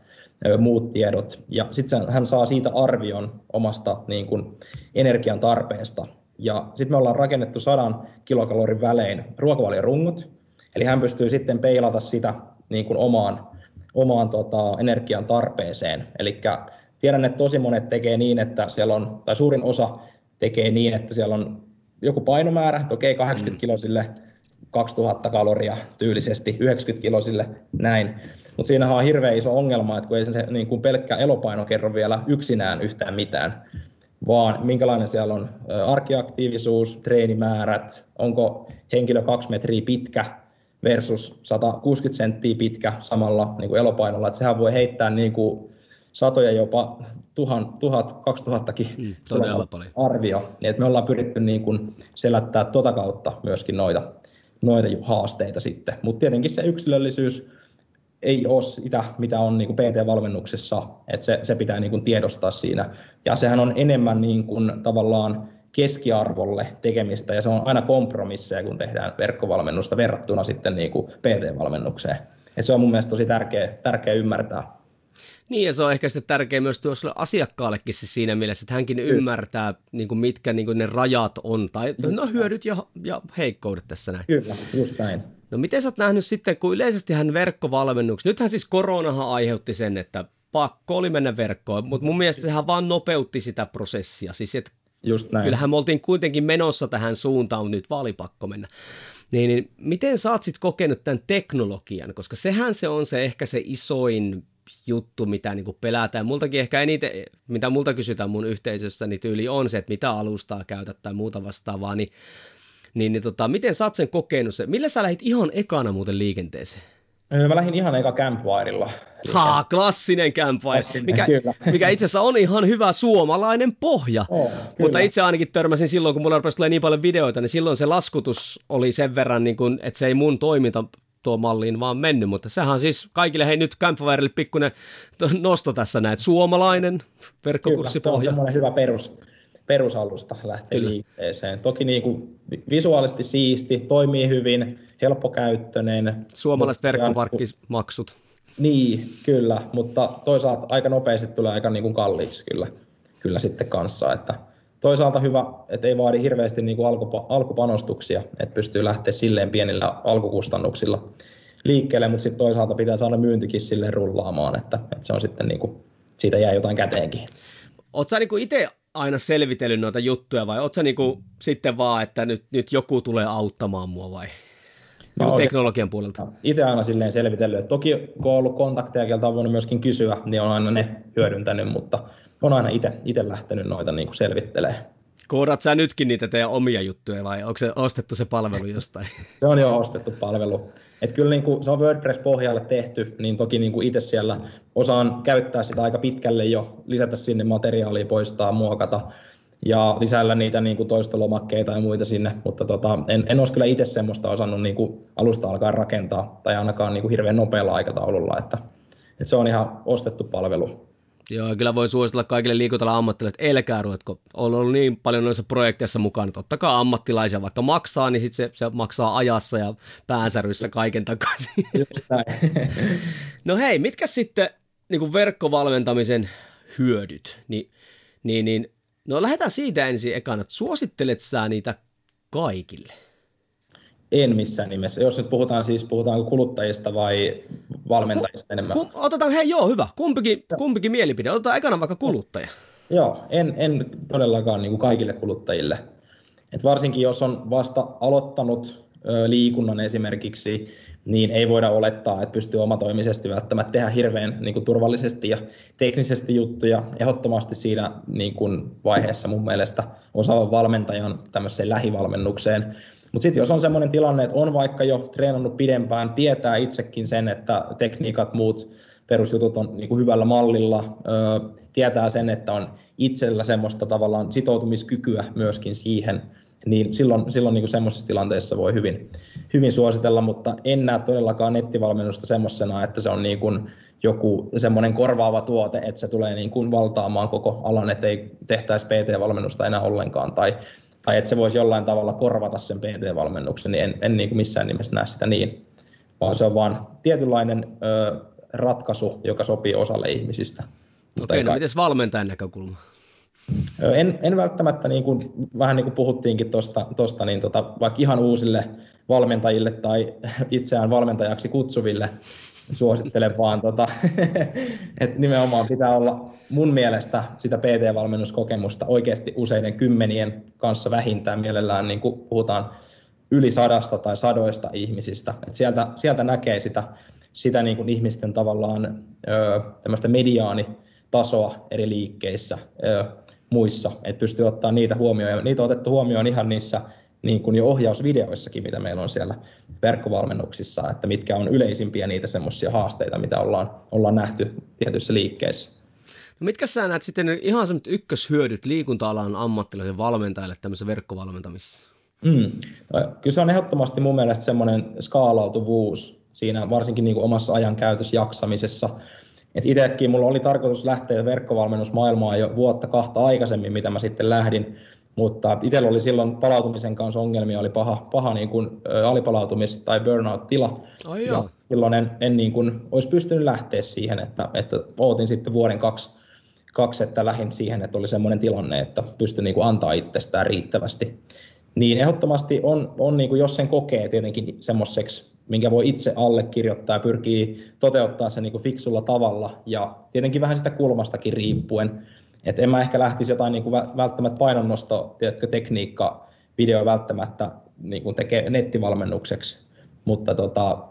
muut tiedot. Ja sitten hän saa siitä arvion omasta niin kuin, energian tarpeesta. Ja sitten me ollaan rakennettu sadan kilokalorin välein ruokavaliorungot. Eli hän pystyy sitten peilata sitä niin kuin omaan, omaan tota, energian tarpeeseen. Eli tiedän, että tosi monet tekee niin, että siellä on, tai suurin osa tekee niin, että siellä on joku painomäärä, että okei, 80 mm. kilosille 2000 kaloria tyylisesti, 90 kilosille näin. Mutta siinähän on hirveän iso ongelma, että kun ei se niin kuin pelkkä elopaino kerro vielä yksinään yhtään mitään. vaan minkälainen siellä on arkiaktiivisuus, treenimäärät, onko henkilö kaksi metriä pitkä versus 160 senttiä pitkä samalla niin kuin elopainolla, että sehän voi heittää niin kuin satoja jopa tuhan, tuhat, kaksi tuhattakin mm, arvio. Niin, että me ollaan pyritty niin kuin selättää tuota kautta myöskin noita, noita haasteita sitten. Mutta tietenkin se yksilöllisyys ei ole sitä, mitä on niin kuin PT-valmennuksessa, että se, se pitää niin kuin tiedostaa siinä. Ja sehän on enemmän niin kuin tavallaan keskiarvolle tekemistä, ja se on aina kompromisseja, kun tehdään verkkovalmennusta verrattuna sitten niin kuin PT-valmennukseen. Ja se on mun mielestä tosi tärkeä, tärkeä ymmärtää. Niin, ja se on ehkä sitten tärkeä myös tuossa asiakkaallekin se siinä mielessä, että hänkin Kyllä. ymmärtää, niin kuin mitkä niin kuin ne rajat on, tai no hyödyt ja, ja heikkoudet tässä näin. Kyllä, just näin. No miten sä oot nähnyt sitten, kun yleisesti hän verkkovalmennuksi, nythän siis koronahan aiheutti sen, että pakko oli mennä verkkoon, mutta mun mielestä sehän vaan nopeutti sitä prosessia, siis että Just näin. Kyllähän me oltiin kuitenkin menossa tähän suuntaan, nyt vaalipakko mennä. Niin, niin miten sä oot sitten kokenut tämän teknologian, koska sehän se on se ehkä se isoin juttu, mitä niin pelätään. Multakin ehkä eniten, mitä multa kysytään mun yhteisössä, niin tyyli on se, että mitä alustaa käytät tai muuta vastaavaa, niin, niin, niin tota, miten sä oot sen kokenut? Se? Millä sä lähdit ihan ekana muuten liikenteeseen? Mä lähdin ihan eka Campfirella. Ha, klassinen Campfire, mikä, mikä itse asiassa on ihan hyvä suomalainen pohja. Oh, Mutta itse ainakin törmäsin silloin, kun mulla rupesi tulee niin paljon videoita, niin silloin se laskutus oli sen verran, niin kuin, että se ei mun toiminta tuo malliin vaan mennyt, mutta sehän on siis kaikille, hei nyt Campfireille pikkuinen nosto tässä näet, suomalainen verkkokurssipohja. Kyllä, se on hyvä perus, perusalusta lähteä Kyllä. liikkeeseen. Toki niin kuin visuaalisesti siisti, toimii hyvin, helppokäyttöinen. Suomalaiset verkkoparkkimaksut. Niin, kyllä, mutta toisaalta aika nopeasti tulee aika niin kuin kalliiksi kyllä, kyllä sitten kanssa, että toisaalta hyvä, että ei vaadi hirveästi niin kuin alkupanostuksia, että pystyy lähteä silleen pienillä alkukustannuksilla liikkeelle, mutta sitten toisaalta pitää saada myyntikin silleen rullaamaan, että, että se on sitten niin kuin, siitä jää jotain käteenkin. Oletko niin itse aina selvitellyt noita juttuja vai ootko niinku sitten vaan, että nyt, nyt joku tulee auttamaan mua vai? Niin teknologian puolelta. Itse aina silleen selvitellyt, että toki kun on ollut kontakteja, keltä on voinut myöskin kysyä, niin on aina ne hyödyntänyt, mutta on aina itse lähtenyt noita niin selvittelemään. Koodat sä nytkin niitä teidän omia juttuja vai onko se ostettu se palvelu jostain? *laughs* se on jo ostettu palvelu. Et kyllä niin kuin, se on WordPress-pohjalle tehty, niin toki niin kuin itse siellä osaan käyttää sitä aika pitkälle jo, lisätä sinne materiaalia, poistaa, muokata ja lisällä niitä niin kuin toistolomakkeita ja muita sinne, mutta tota, en, en olisi kyllä itse semmoista osannut niin kuin alusta alkaen rakentaa tai ainakaan niin kuin hirveän nopealla aikataululla, että, että se on ihan ostettu palvelu. Joo, kyllä voi suositella kaikille liikuntala ammattilaisille, että älkää ruvetko. On ollut niin paljon noissa projekteissa mukana, että ottakaa ammattilaisia, vaikka maksaa, niin sitten se, se, maksaa ajassa ja päänsäryissä kaiken takaisin. *laughs* no hei, mitkä sitten niin kuin verkkovalmentamisen hyödyt? Ni, niin, niin, no lähdetään siitä ensin ekana, että suosittelet sä niitä kaikille? En missään nimessä. Jos nyt puhutaan siis, puhutaanko kuluttajista vai valmentajista enemmän? Ku, otetaan, hei joo, hyvä. Kumpikin, kumpikin mielipide. Otetaan ekana vaikka kuluttaja. Joo, en, en todellakaan niin kuin kaikille kuluttajille. Et varsinkin jos on vasta aloittanut ö, liikunnan esimerkiksi, niin ei voida olettaa, että pystyy omatoimisesti välttämättä tehdä hirveän niin kuin turvallisesti ja teknisesti juttuja. Ehdottomasti siinä niin kuin vaiheessa mun mielestä osaavan valmentajan tämmöiseen lähivalmennukseen mutta sitten jos on sellainen tilanne, että on vaikka jo treenannut pidempään, tietää itsekin sen, että tekniikat, muut perusjutut on niin kuin hyvällä mallilla, ö, tietää sen, että on itsellä semmoista tavallaan sitoutumiskykyä myöskin siihen, niin silloin, silloin niin kuin semmoisessa tilanteessa voi hyvin, hyvin suositella, mutta en näe todellakaan nettivalmennusta semmoisena, että se on niin kuin joku semmoinen korvaava tuote, että se tulee niin kuin valtaamaan koko alan, että ei tehtäisi PT-valmennusta enää ollenkaan, tai tai että se voisi jollain tavalla korvata sen PT-valmennuksen, niin en, en niin kuin missään nimessä näe sitä niin, vaan se on vaan tietynlainen ö, ratkaisu, joka sopii osalle ihmisistä. Okei, no miten valmentajan näkökulma? En, en välttämättä, niin kuin, vähän niin kuin puhuttiinkin tuosta, tosta, niin tota, vaikka ihan uusille valmentajille tai *laughs* itseään valmentajaksi kutsuville, suosittelen vaan, tota, *laughs* että nimenomaan pitää olla mun mielestä sitä PT-valmennuskokemusta oikeasti useiden kymmenien kanssa vähintään mielellään, niin kuin puhutaan yli sadasta tai sadoista ihmisistä. Et sieltä, sieltä näkee sitä, sitä niin kuin ihmisten tavallaan tämmöistä mediaanitasoa eri liikkeissä. Ö, muissa, että pystyy ottaa niitä huomioon. Ja niitä on otettu huomioon ihan niissä niin kuin jo ohjausvideoissakin, mitä meillä on siellä verkkovalmennuksissa, että mitkä on yleisimpiä niitä semmoisia haasteita, mitä ollaan, ollaan nähty tietyissä liikkeissä. No mitkä sä näet sitten ihan semmoiset ykköshyödyt liikunta-alan ammattilaisen valmentajille tämmöisessä verkkovalmentamisessa? Mm. No, kyllä se on ehdottomasti mun mielestä semmoinen skaalautuvuus siinä varsinkin niin kuin omassa ajankäytössä jaksamisessa. Et itsekin mulla oli tarkoitus lähteä verkkovalmennusmaailmaan jo vuotta kahta aikaisemmin, mitä mä sitten lähdin, mutta itsellä oli silloin palautumisen kanssa ongelmia, oli paha, paha niin kuin, ä, alipalautumis- tai burnout-tila. Oh, ja silloin en, en niin kuin, olisi pystynyt lähteä siihen, että, että ootin sitten vuoden kaksi, kaksi, että lähdin siihen, että oli semmoinen tilanne, että pystyn niin kuin antaa itsestään riittävästi. Niin ehdottomasti on, on niin kuin, jos sen kokee tietenkin semmoiseksi, minkä voi itse allekirjoittaa ja pyrkii toteuttaa sen niin kuin fiksulla tavalla ja tietenkin vähän sitä kulmastakin riippuen. Et en mä ehkä lähtisi jotain niin kuin välttämättä painonnosto, tiedätkö, tekniikka, video välttämättä niin kuin tekee nettivalmennukseksi, mutta tota,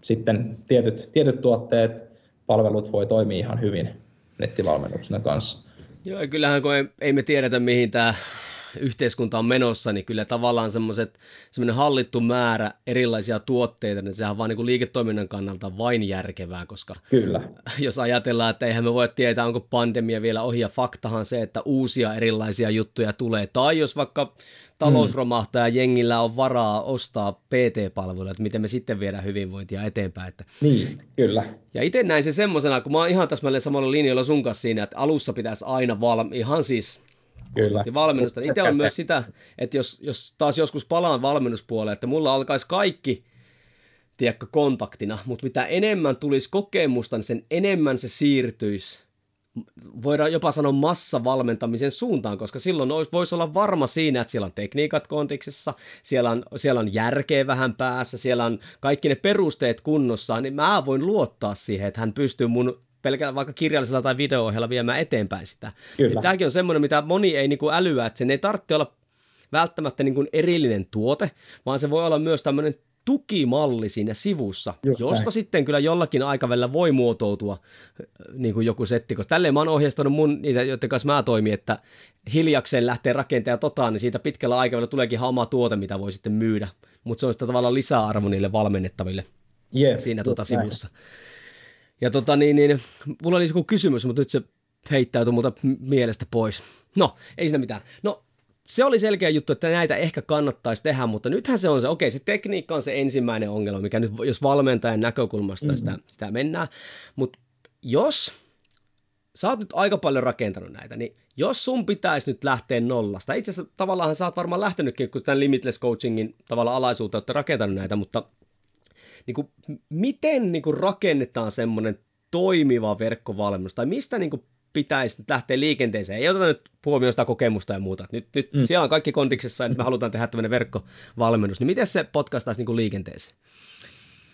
sitten tietyt, tietyt tuotteet, palvelut voi toimia ihan hyvin nettivalmennuksena kanssa. Joo, kyllähän kun ei, ei me tiedetä, mihin tämä yhteiskunta on menossa, niin kyllä tavallaan semmoiset, semmoinen hallittu määrä erilaisia tuotteita, niin sehän on vaan niin kuin liiketoiminnan kannalta vain järkevää, koska kyllä. *laughs* jos ajatellaan, että eihän me voi tietää, onko pandemia vielä ohi, ja faktahan se, että uusia erilaisia juttuja tulee, tai jos vaikka talous mm. romahtaa ja jengillä on varaa ostaa PT-palveluja, että miten me sitten viedään hyvinvointia eteenpäin. Että... Niin, kyllä. Ja itse näin se semmoisena, kun mä oon ihan täsmälleen samalla linjalla sun kanssa siinä, että alussa pitäisi aina valmi, ihan siis Kyllä. valmennusta. Itse on myös sitä, että jos, jos taas joskus palaan valmennuspuolelle, että mulla alkaisi kaikki tiedätkö, kontaktina, mutta mitä enemmän tulisi kokemusta, niin sen enemmän se siirtyisi voidaan jopa sanoa massavalmentamisen suuntaan, koska silloin voisi olla varma siinä, että siellä on tekniikat kontiksessa, siellä on, siellä on järkeä vähän päässä, siellä on kaikki ne perusteet kunnossa, niin mä voin luottaa siihen, että hän pystyy mun pelkällä vaikka kirjallisella tai video viemään eteenpäin sitä. Kyllä. Tämäkin on semmoinen, mitä moni ei niin kuin älyä, että sen ei tarvitse olla välttämättä niin kuin erillinen tuote, vaan se voi olla myös tämmöinen tukimalli siinä sivussa, Just josta näin. sitten kyllä jollakin aikavälillä voi muotoutua niin kuin joku setti, koska tälleen mä oon ohjeistanut mun, niitä, joiden kanssa mä toimin, että hiljakseen lähtee rakentaja totaan, niin siitä pitkällä aikavälillä tuleekin oma tuote, mitä voi sitten myydä, mutta se on sitä tavallaan lisäarvo niille valmennettaville yep, siinä tuota sivussa. Näin. Ja tota niin, niin, mulla oli joku kysymys, mutta nyt se heittäytyi muuta mielestä pois. No, ei siinä mitään. No, se oli selkeä juttu, että näitä ehkä kannattaisi tehdä, mutta nythän se on se, okei, se tekniikka on se ensimmäinen ongelma, mikä nyt, jos valmentajan näkökulmasta mm-hmm. sitä, sitä mennään, mutta jos sä oot nyt aika paljon rakentanut näitä, niin jos sun pitäisi nyt lähteä nollasta, itse asiassa tavallaan sä oot varmaan lähtenytkin, kun tämän Limitless Coachingin tavalla alaisuutta olette rakentanut näitä, mutta niin kuin, miten niin kuin rakennetaan semmoinen toimiva verkkovalmennus, tai mistä niin kuin pitäisi nyt lähteä liikenteeseen. Ei oteta nyt huomioon sitä kokemusta ja muuta. Nyt, nyt mm. siellä on kaikki kondiksessa, että me halutaan tehdä tämmöinen verkkovalmennus. Niin miten se podcastaisi niin kuin liikenteeseen?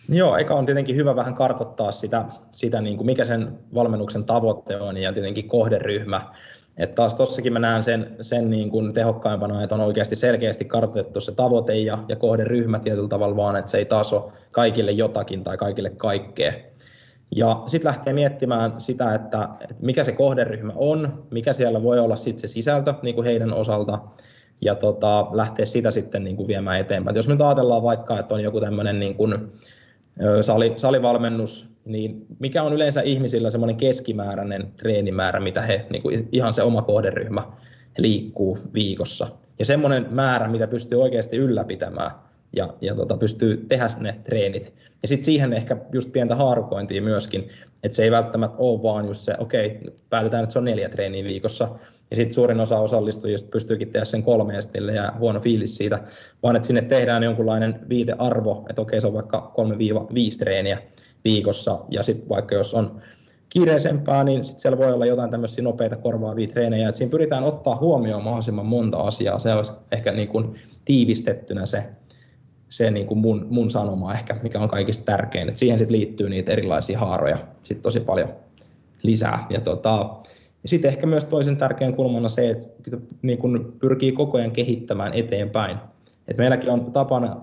Joo, eikä on tietenkin hyvä vähän kartoittaa sitä, sitä niin kuin mikä sen valmennuksen tavoite on ja tietenkin kohderyhmä. Että taas tossakin mä näen sen, sen niin kuin tehokkaimpana, että on oikeasti selkeästi kartoitettu se tavoite ja, ja kohderyhmä tietyllä tavalla vaan, että se ei taas ole kaikille jotakin tai kaikille kaikkea. Ja sitten lähtee miettimään sitä, että, että mikä se kohderyhmä on, mikä siellä voi olla sitten se sisältö niin kuin heidän osalta, ja tota, lähteä sitä sitten niin kuin viemään eteenpäin. Jos me ajatellaan vaikka, että on joku tämmöinen niin sali, salivalmennus, niin mikä on yleensä ihmisillä semmoinen keskimääräinen treenimäärä, mitä he, niin kuin ihan se oma kohderyhmä liikkuu viikossa. Ja semmoinen määrä, mitä pystyy oikeasti ylläpitämään ja, ja tota, pystyy tehdä ne treenit. Ja sitten siihen ehkä just pientä haarukointia myöskin, että se ei välttämättä ole vaan just se, okei, okay, päätetään, että se on neljä treeniä viikossa, ja sitten suurin osa osallistujista pystyykin tehdä sen kolme ja huono fiilis siitä, vaan että sinne tehdään jonkunlainen viitearvo, että okei, se on vaikka 3-5 treeniä viikossa, ja sitten vaikka jos on kiireisempää, niin sit siellä voi olla jotain tämmöisiä nopeita korvaavia treenejä, että siinä pyritään ottaa huomioon mahdollisimman monta asiaa, se olisi ehkä niin kuin tiivistettynä se, se niin kuin mun, mun sanoma ehkä, mikä on kaikista tärkein, että siihen sitten liittyy niitä erilaisia haaroja sitten tosi paljon lisää, ja tota, ja sitten ehkä myös toisen tärkeän kulmana se, että niin kun pyrkii koko ajan kehittämään eteenpäin. Et meilläkin on tapana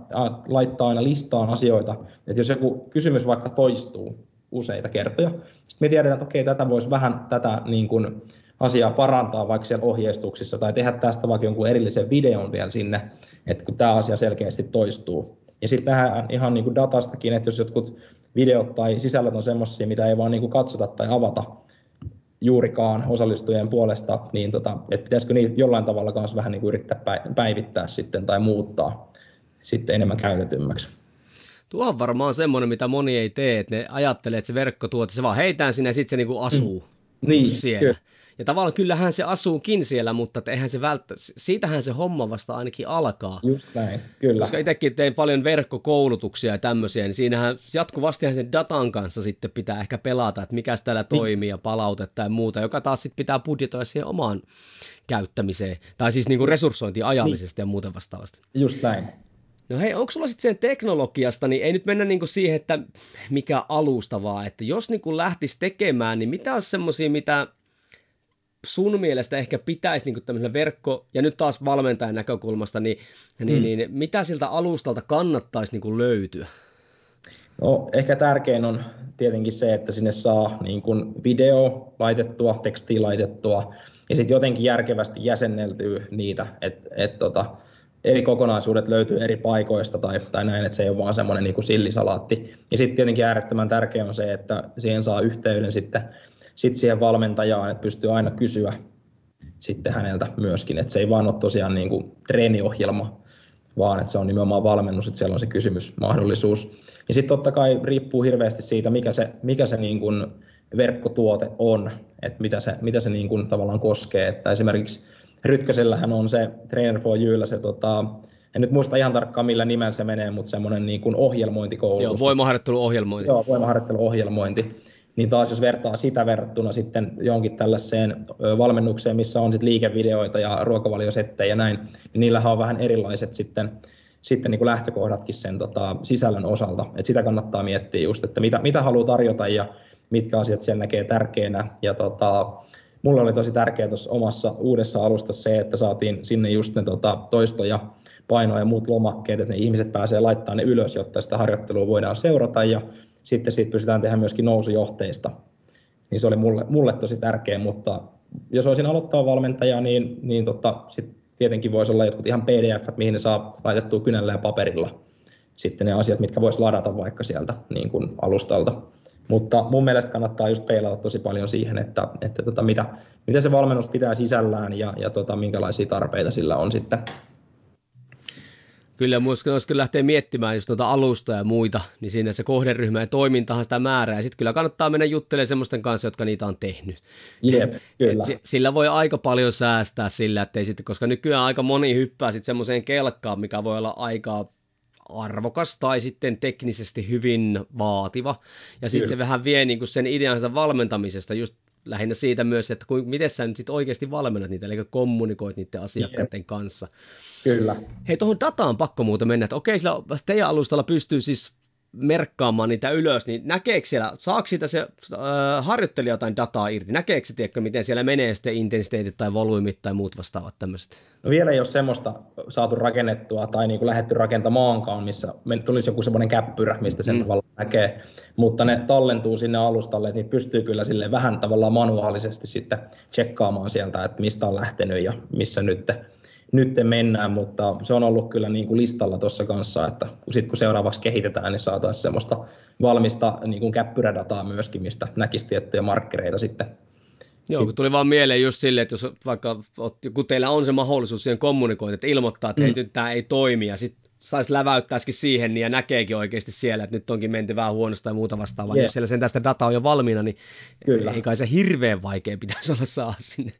laittaa aina listaan asioita, että jos joku kysymys vaikka toistuu useita kertoja, sitten me tiedetään, että okei, tätä voisi vähän tätä niin kun asiaa parantaa vaikka siellä ohjeistuksissa tai tehdä tästä vaikka jonkun erillisen videon vielä sinne, että kun tämä asia selkeästi toistuu. Ja sitten tähän ihan niin kuin datastakin, että jos jotkut videot tai sisällöt on semmoisia, mitä ei vaan niin kuin katsota tai avata juurikaan osallistujien puolesta, niin tota, että pitäisikö niitä jollain tavalla kanssa vähän niin kuin yrittää päivittää sitten tai muuttaa sitten enemmän käytetymmäksi. Tuo on varmaan semmoinen, mitä moni ei tee, että ne ajattelee, että se verkkotuote, se vaan heitään sinne ja sitten se niinku asuu mm. niin, siellä. Kyllä. Ja tavallaan kyllähän se asuukin siellä, mutta eihän se välttä, siitähän se homma vasta ainakin alkaa. Just näin, kyllä. Koska itsekin tein paljon verkkokoulutuksia ja tämmöisiä, niin siinähän jatkuvasti sen datan kanssa sitten pitää ehkä pelata, että mikä täällä niin. toimii ja palautetta ja muuta, joka taas sitten pitää budjetoida siihen omaan käyttämiseen, tai siis niinku resurssointiin ajallisesti niin. ja muuten vastaavasti. Just näin. No hei, onko sulla sitten sen teknologiasta, niin ei nyt mennä niinku siihen, että mikä alustavaa, että jos niinku lähtisi tekemään, niin mitä on semmoisia, mitä sun mielestä ehkä pitäisi niin tämmöisellä verkko, ja nyt taas valmentajan näkökulmasta, niin, niin, mm. niin mitä siltä alustalta kannattaisi niin löytyä? No, ehkä tärkein on tietenkin se, että sinne saa niin kuin video laitettua, tekstiä laitettua, ja sitten jotenkin järkevästi jäsenneltyy niitä, että et, tota, eri kokonaisuudet löytyy eri paikoista tai, tai näin, että se ei ole vaan semmoinen niin kuin sillisalaatti. Ja sitten tietenkin äärettömän tärkeää on se, että siihen saa yhteyden sitten sit siihen valmentajaan, että pystyy aina kysyä sitten häneltä myöskin, että se ei vaan ole tosiaan niin kuin treeniohjelma, vaan että se on nimenomaan valmennus, että siellä on se kysymysmahdollisuus. Ja sitten totta kai riippuu hirveästi siitä, mikä se, mikä se niin kuin verkkotuote on, että mitä se, mitä se niin kuin tavallaan koskee. Että esimerkiksi Rytkösellähän on se Trainer for Youlla se tota, en nyt muista ihan tarkkaan millä nimellä se menee, mutta semmoinen niin kuin ohjelmointikoulutus. Joo, voimaharjoitteluohjelmointi. Joo, voimaharjoitteluohjelmointi. Niin taas jos vertaa sitä verrattuna sitten jonkin tällaiseen valmennukseen, missä on sitten liikevideoita ja ruokavaliosettejä ja näin, niin niillähän on vähän erilaiset sitten, sitten niin kuin lähtökohdatkin sen tota, sisällön osalta. Et sitä kannattaa miettiä just, että mitä, mitä haluaa tarjota ja mitkä asiat siellä näkee tärkeänä. Ja tota, mulle oli tosi tärkeää tuossa omassa uudessa alusta se, että saatiin sinne just ne tota, toistoja, painoja ja muut lomakkeet, että ne ihmiset pääsee laittamaan ne ylös, jotta sitä harjoittelua voidaan seurata ja sitten siitä pystytään tehdä myöskin nousujohteista. Niin se oli mulle, mulle tosi tärkeä, mutta jos olisin aloittava valmentaja, niin, niin tota, sit tietenkin voisi olla jotkut ihan pdf mihin ne saa laitettua kynällä ja paperilla sitten ne asiat, mitkä voisi ladata vaikka sieltä niin kuin alustalta. Mutta mun mielestä kannattaa just peilata tosi paljon siihen, että, että tota, mitä, mitä se valmennus pitää sisällään ja, ja tota, minkälaisia tarpeita sillä on sitten. Kyllä, muista jos kyllä lähtee miettimään just tuota alusta ja muita, niin siinä se kohderyhmä ja toimintahan sitä määrää. Ja sitten kyllä kannattaa mennä juttelemaan semmoisten kanssa, jotka niitä on tehnyt. Jep, kyllä. Et sillä voi aika paljon säästää sillä, ettei sitten, koska nykyään aika moni hyppää sitten semmoiseen kelkkaan, mikä voi olla aika arvokas tai sitten teknisesti hyvin vaativa. Ja sitten se vähän vie niin kuin sen idean sitä valmentamisesta just lähinnä siitä myös, että kuin, miten sä nyt sit oikeasti valmennat niitä, eli kommunikoit niiden asiakkaiden kanssa. Kyllä. Hei, tuohon dataan pakko muuta mennä, että okei, sillä teidän alustalla pystyy siis merkkaamaan niitä ylös, niin näkeekö siellä, saako siitä se äh, harjoittelija jotain dataa irti? Näkeekö se, tiedätkö, miten siellä menee sitten intensiteetit tai volyymit tai muut vastaavat tämmöiset? No vielä ei ole semmoista saatu rakennettua tai niin kuin lähetty rakentamaankaan, missä tulisi joku semmoinen käppyrä, mistä sen mm. tavallaan näkee, mutta ne tallentuu sinne alustalle, että niitä pystyy kyllä sille vähän tavallaan manuaalisesti sitten tsekkaamaan sieltä, että mistä on lähtenyt ja missä nyt nyt mennään, mutta se on ollut kyllä niin kuin listalla tuossa kanssa, että sit kun seuraavaksi kehitetään, niin saataisiin semmoista valmista niin kuin käppyrädataa myöskin, mistä näkisi tiettyjä markkereita sitten. Joo, kun tuli vaan mieleen just silleen, että jos vaikka, kun teillä on se mahdollisuus siihen kommunikoida, että ilmoittaa, että mm. hei, nyt tämä ei toimi, ja sitten saisi läväyttäisikin siihen niin ja näkeekin oikeasti siellä, että nyt onkin menty vähän huonosta ja muuta vastaavaa. Yeah. Jos siellä sen tästä data on jo valmiina, niin kyllä. ei kai se hirveän vaikea pitäisi olla saa sinne.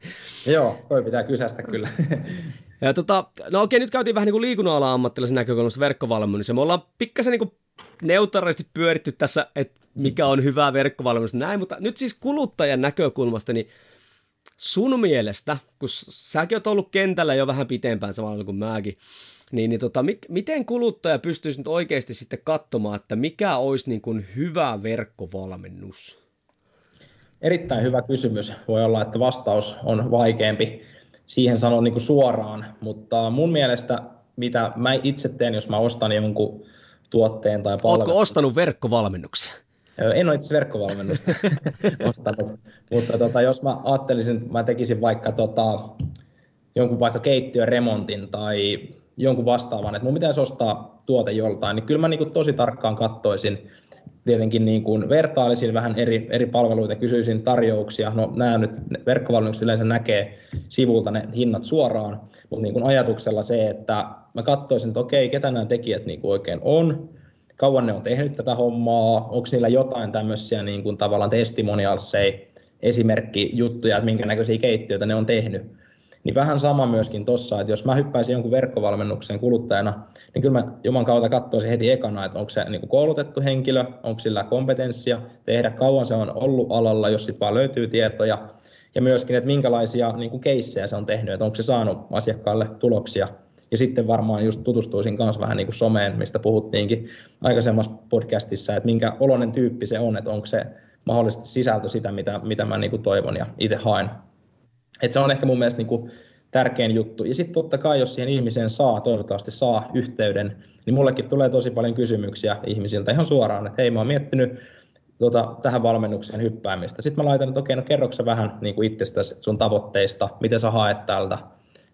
Joo, toi pitää kysästä kyllä. Ja tota, no okei, nyt käytiin vähän niin kuin liikunnalla ammattilaisen näkökulmasta verkkovalmennus, me ollaan pikkasen niin kuin neutraalisti pyöritty tässä, että mikä on hyvää verkkovalmennus näin, mutta nyt siis kuluttajan näkökulmasta, niin sun mielestä, kun säkin oot ollut kentällä jo vähän pitempään samalla kuin mäkin, niin, niin tota, mi- miten kuluttaja pystyisi nyt oikeasti sitten katsomaan, että mikä olisi niin kuin hyvä verkkovalmennus? Erittäin hyvä kysymys. Voi olla, että vastaus on vaikeampi siihen sanoa niin kuin suoraan, mutta mun mielestä mitä mä itse teen, jos mä ostan jonkun tuotteen tai palvelun. Oletko ostanut verkkovalmennuksia? En ole itse verkkovalmennusta *laughs* ostanut, mutta tota, jos mä ajattelisin, mä tekisin vaikka tota, jonkun vaikka keittiöremontin tai jonkun vastaavan, että mun pitäisi ostaa tuote joltain, niin kyllä mä niin tosi tarkkaan kattoisin, tietenkin niin kuin vertailisin vähän eri, eri palveluita, kysyisin tarjouksia. No nämä nyt verkkovalmennukset yleensä näkee sivulta ne hinnat suoraan, mutta niin kuin ajatuksella se, että mä katsoisin, että okei, ketä nämä tekijät niin kuin oikein on, kauan ne on tehnyt tätä hommaa, onko niillä jotain tämmöisiä niin kuin tavallaan testimonialseja, esimerkkijuttuja, että minkä näköisiä keittiöitä ne on tehnyt. Niin vähän sama myöskin tuossa, että jos mä hyppäisin jonkun verkkovalmennukseen kuluttajana, niin kyllä mä Juman kautta katsoisin heti ekana, että onko se niin koulutettu henkilö, onko sillä kompetenssia tehdä, kauan se on ollut alalla, jos sitten vaan löytyy tietoja, ja myöskin, että minkälaisia niin kuin keissejä se on tehnyt, että onko se saanut asiakkaalle tuloksia. Ja sitten varmaan just tutustuisin kanssa vähän niin kuin someen, mistä puhuttiinkin aikaisemmassa podcastissa, että minkä oloinen tyyppi se on, että onko se mahdollisesti sisältö sitä, mitä, mitä mä niin kuin toivon ja itse haen. Et se on ehkä mun mielestä niin kuin tärkein juttu. Ja sitten totta kai, jos siihen ihmiseen saa, toivottavasti saa yhteyden, niin mullekin tulee tosi paljon kysymyksiä ihmisiltä ihan suoraan, että hei mä oon miettinyt tota, tähän valmennukseen hyppäämistä. Sitten mä laitan, että okei, no kerroksä vähän niin kuin itsestäsi sun tavoitteista, miten sä haet täältä.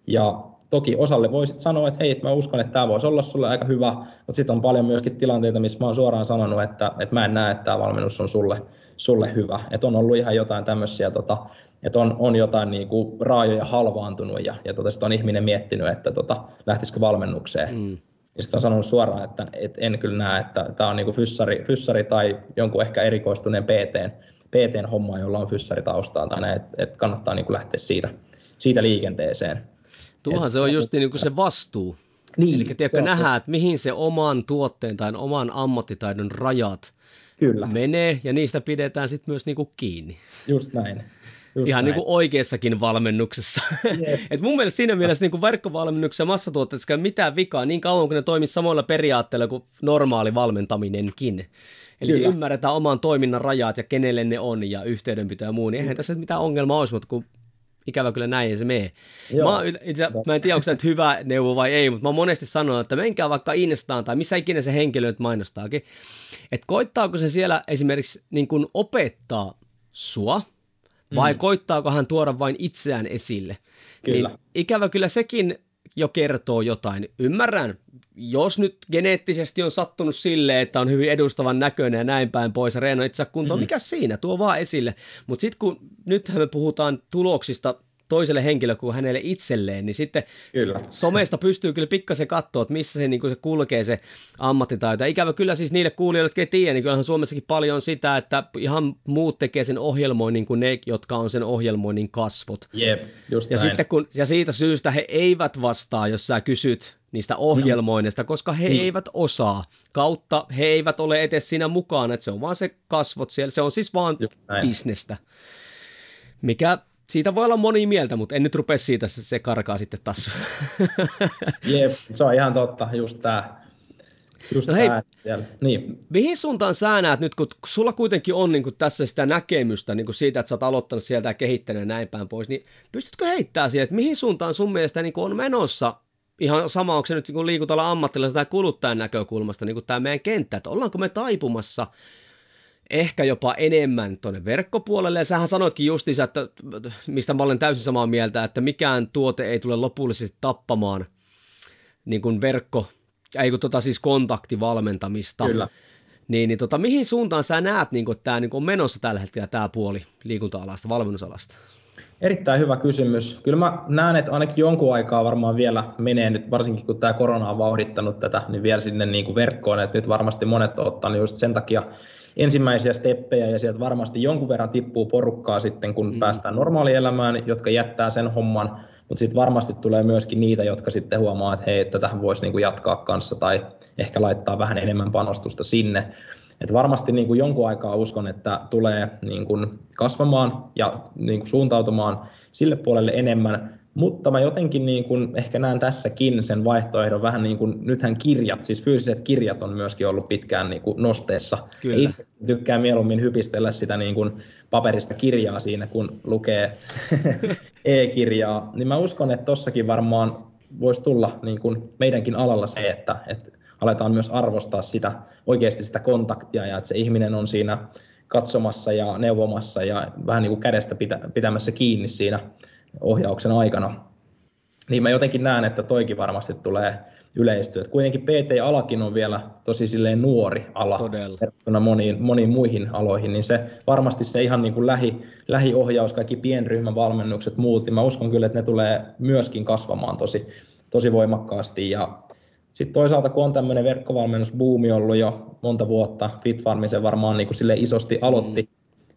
Ja toki osalle voisit sanoa, että hei, mä uskon, että tämä voisi olla sulle aika hyvä, mutta sitten on paljon myöskin tilanteita, missä mä oon suoraan sanonut, että, että mä en näe, että tämä valmennus on sulle, sulle hyvä. Että on ollut ihan jotain tämmöisiä tota, että on, on jotain niin kuin raajoja halvaantunut ja, ja tota, on ihminen miettinyt, että tota, lähtisikö valmennukseen. Mm. Ja sitten on sanonut suoraan, että, että en kyllä näe, että tämä on niin kuin fyssari, fyssari tai jonkun ehkä erikoistuneen PT, PTn homma, jolla on fyssaritaustaa tai näin, että, että kannattaa niin kuin lähteä siitä, siitä liikenteeseen. Tuohan se on just niin kuin se vastuu. Niin, Eli tiedätkö, nähdään, että mihin se oman tuotteen tai oman ammattitaidon rajat Kyllä. menee, ja niistä pidetään sitten myös niinku kiinni. Just näin. Just ihan niin kuin oikeassakin valmennuksessa. Yep. *laughs* Et mun mielestä siinä mielessä niin kuin verkkovalmennuksessa ja massatuotteessa ei mitään vikaa niin kauan kuin ne toimii samoilla periaatteilla kuin normaali valmentaminenkin. Eli Kyllä. ymmärretään oman toiminnan rajat ja kenelle ne on ja yhteydenpito ja muu, niin eihän mm. tässä mitään ongelmaa olisi, mutta kun ikävä kyllä näin ei se mene. Mä, itse, mä en tiedä, onko tämä nyt hyvä neuvo vai ei, mutta mä monesti sanonut, että menkää vaikka Instaan tai missä ikinä se henkilö nyt mainostaakin, että koittaako se siellä esimerkiksi niin kuin opettaa sua, vai mm. koittaako hän tuoda vain itseään esille. Kyllä. Niin ikävä kyllä sekin jo kertoo jotain. Ymmärrän, jos nyt geneettisesti on sattunut silleen, että on hyvin edustavan näköinen ja näin päin pois ja itse kuntoon, mm. mikä siinä, tuo vaan esille. Mutta sitten kun nythän me puhutaan tuloksista toiselle henkilölle kuin hänelle itselleen, niin sitten kyllä. somesta pystyy kyllä pikkasen katsoa, että missä se, niin se kulkee se ammattitaito. Ikävä kyllä siis niille kuulijoille, jotka ei tiedä, niin kyllähän Suomessakin paljon on sitä, että ihan muut tekee sen ohjelmoinnin kuin ne, jotka on sen ohjelmoinnin kasvot. Jep, just ja, näin. sitten kun, ja siitä syystä he eivät vastaa, jos sä kysyt niistä ohjelmoinnista, koska he niin. eivät osaa, kautta he eivät ole edes siinä mukana, että se on vaan se kasvot siellä, se on siis vaan bisnestä mikä siitä voi olla moni mieltä, mutta en nyt rupea siitä, se karkaa sitten taas. *laughs* Jep, se on ihan totta, just tämä. Just no hei, niin. mihin suuntaan sä näet nyt, kun sulla kuitenkin on niin tässä sitä näkemystä niin siitä, että sä oot aloittanut sieltä ja kehittänyt ja näin päin pois, niin pystytkö heittämään siihen, että mihin suuntaan sun mielestä niin on menossa ihan sama, onko se nyt niin liikutella ammattilaisen tai kuluttajan näkökulmasta, niin kuin tämä meidän kenttä, että ollaanko me taipumassa ehkä jopa enemmän tuonne verkkopuolelle. Ja sähän sanoitkin justiinsa, että mistä mä olen täysin samaa mieltä, että mikään tuote ei tule lopullisesti tappamaan niin kuin verkko, ei kun tota siis kontaktivalmentamista. Kyllä. Niin, niin tota, mihin suuntaan sä näet, niin että tämä niin on menossa tällä hetkellä tämä puoli liikunta-alasta, valmennusalasta? Erittäin hyvä kysymys. Kyllä mä näen, että ainakin jonkun aikaa varmaan vielä menee nyt, varsinkin kun tämä korona on vauhdittanut tätä, niin vielä sinne niin kuin verkkoon, että nyt varmasti monet on ottanut just sen takia ensimmäisiä steppejä ja sieltä varmasti jonkun verran tippuu porukkaa sitten, kun mm. päästään normaalielämään, jotka jättää sen homman, mutta sitten varmasti tulee myöskin niitä, jotka sitten huomaa, että hei, että tähän voisi niinku jatkaa kanssa tai ehkä laittaa vähän enemmän panostusta sinne. Et varmasti niin kuin jonkun aikaa uskon, että tulee niin kuin kasvamaan ja niin kuin suuntautumaan sille puolelle enemmän, mutta mä jotenkin niin kuin ehkä näen tässäkin sen vaihtoehdon vähän niin kuin, nythän kirjat, siis fyysiset kirjat on myöskin ollut pitkään niin kuin nosteessa. Kyllä. Itse tykkään mieluummin hypistellä sitä niin kuin paperista kirjaa siinä, kun lukee *laughs* e-kirjaa. Niin mä uskon, että tossakin varmaan voisi tulla niin kuin meidänkin alalla se, että, että aletaan myös arvostaa sitä oikeasti sitä kontaktia ja että se ihminen on siinä katsomassa ja neuvomassa ja vähän niin kuin kädestä pitä, pitämässä kiinni siinä ohjauksen aikana. Niin mä jotenkin näen, että toikin varmasti tulee yleistyä. Et kuitenkin PT-alakin on vielä tosi silleen nuori ala Todella. verrattuna moniin, moniin muihin aloihin, niin se varmasti se ihan niin kuin lähi, lähiohjaus, kaikki pienryhmän valmennukset, muut, niin mä uskon kyllä, että ne tulee myöskin kasvamaan tosi, tosi voimakkaasti. Ja sitten toisaalta, kun on tämmöinen verkkovalmennusbuumi ollut jo monta vuotta, FitFarmi se varmaan niin kuin sille isosti aloitti, mm.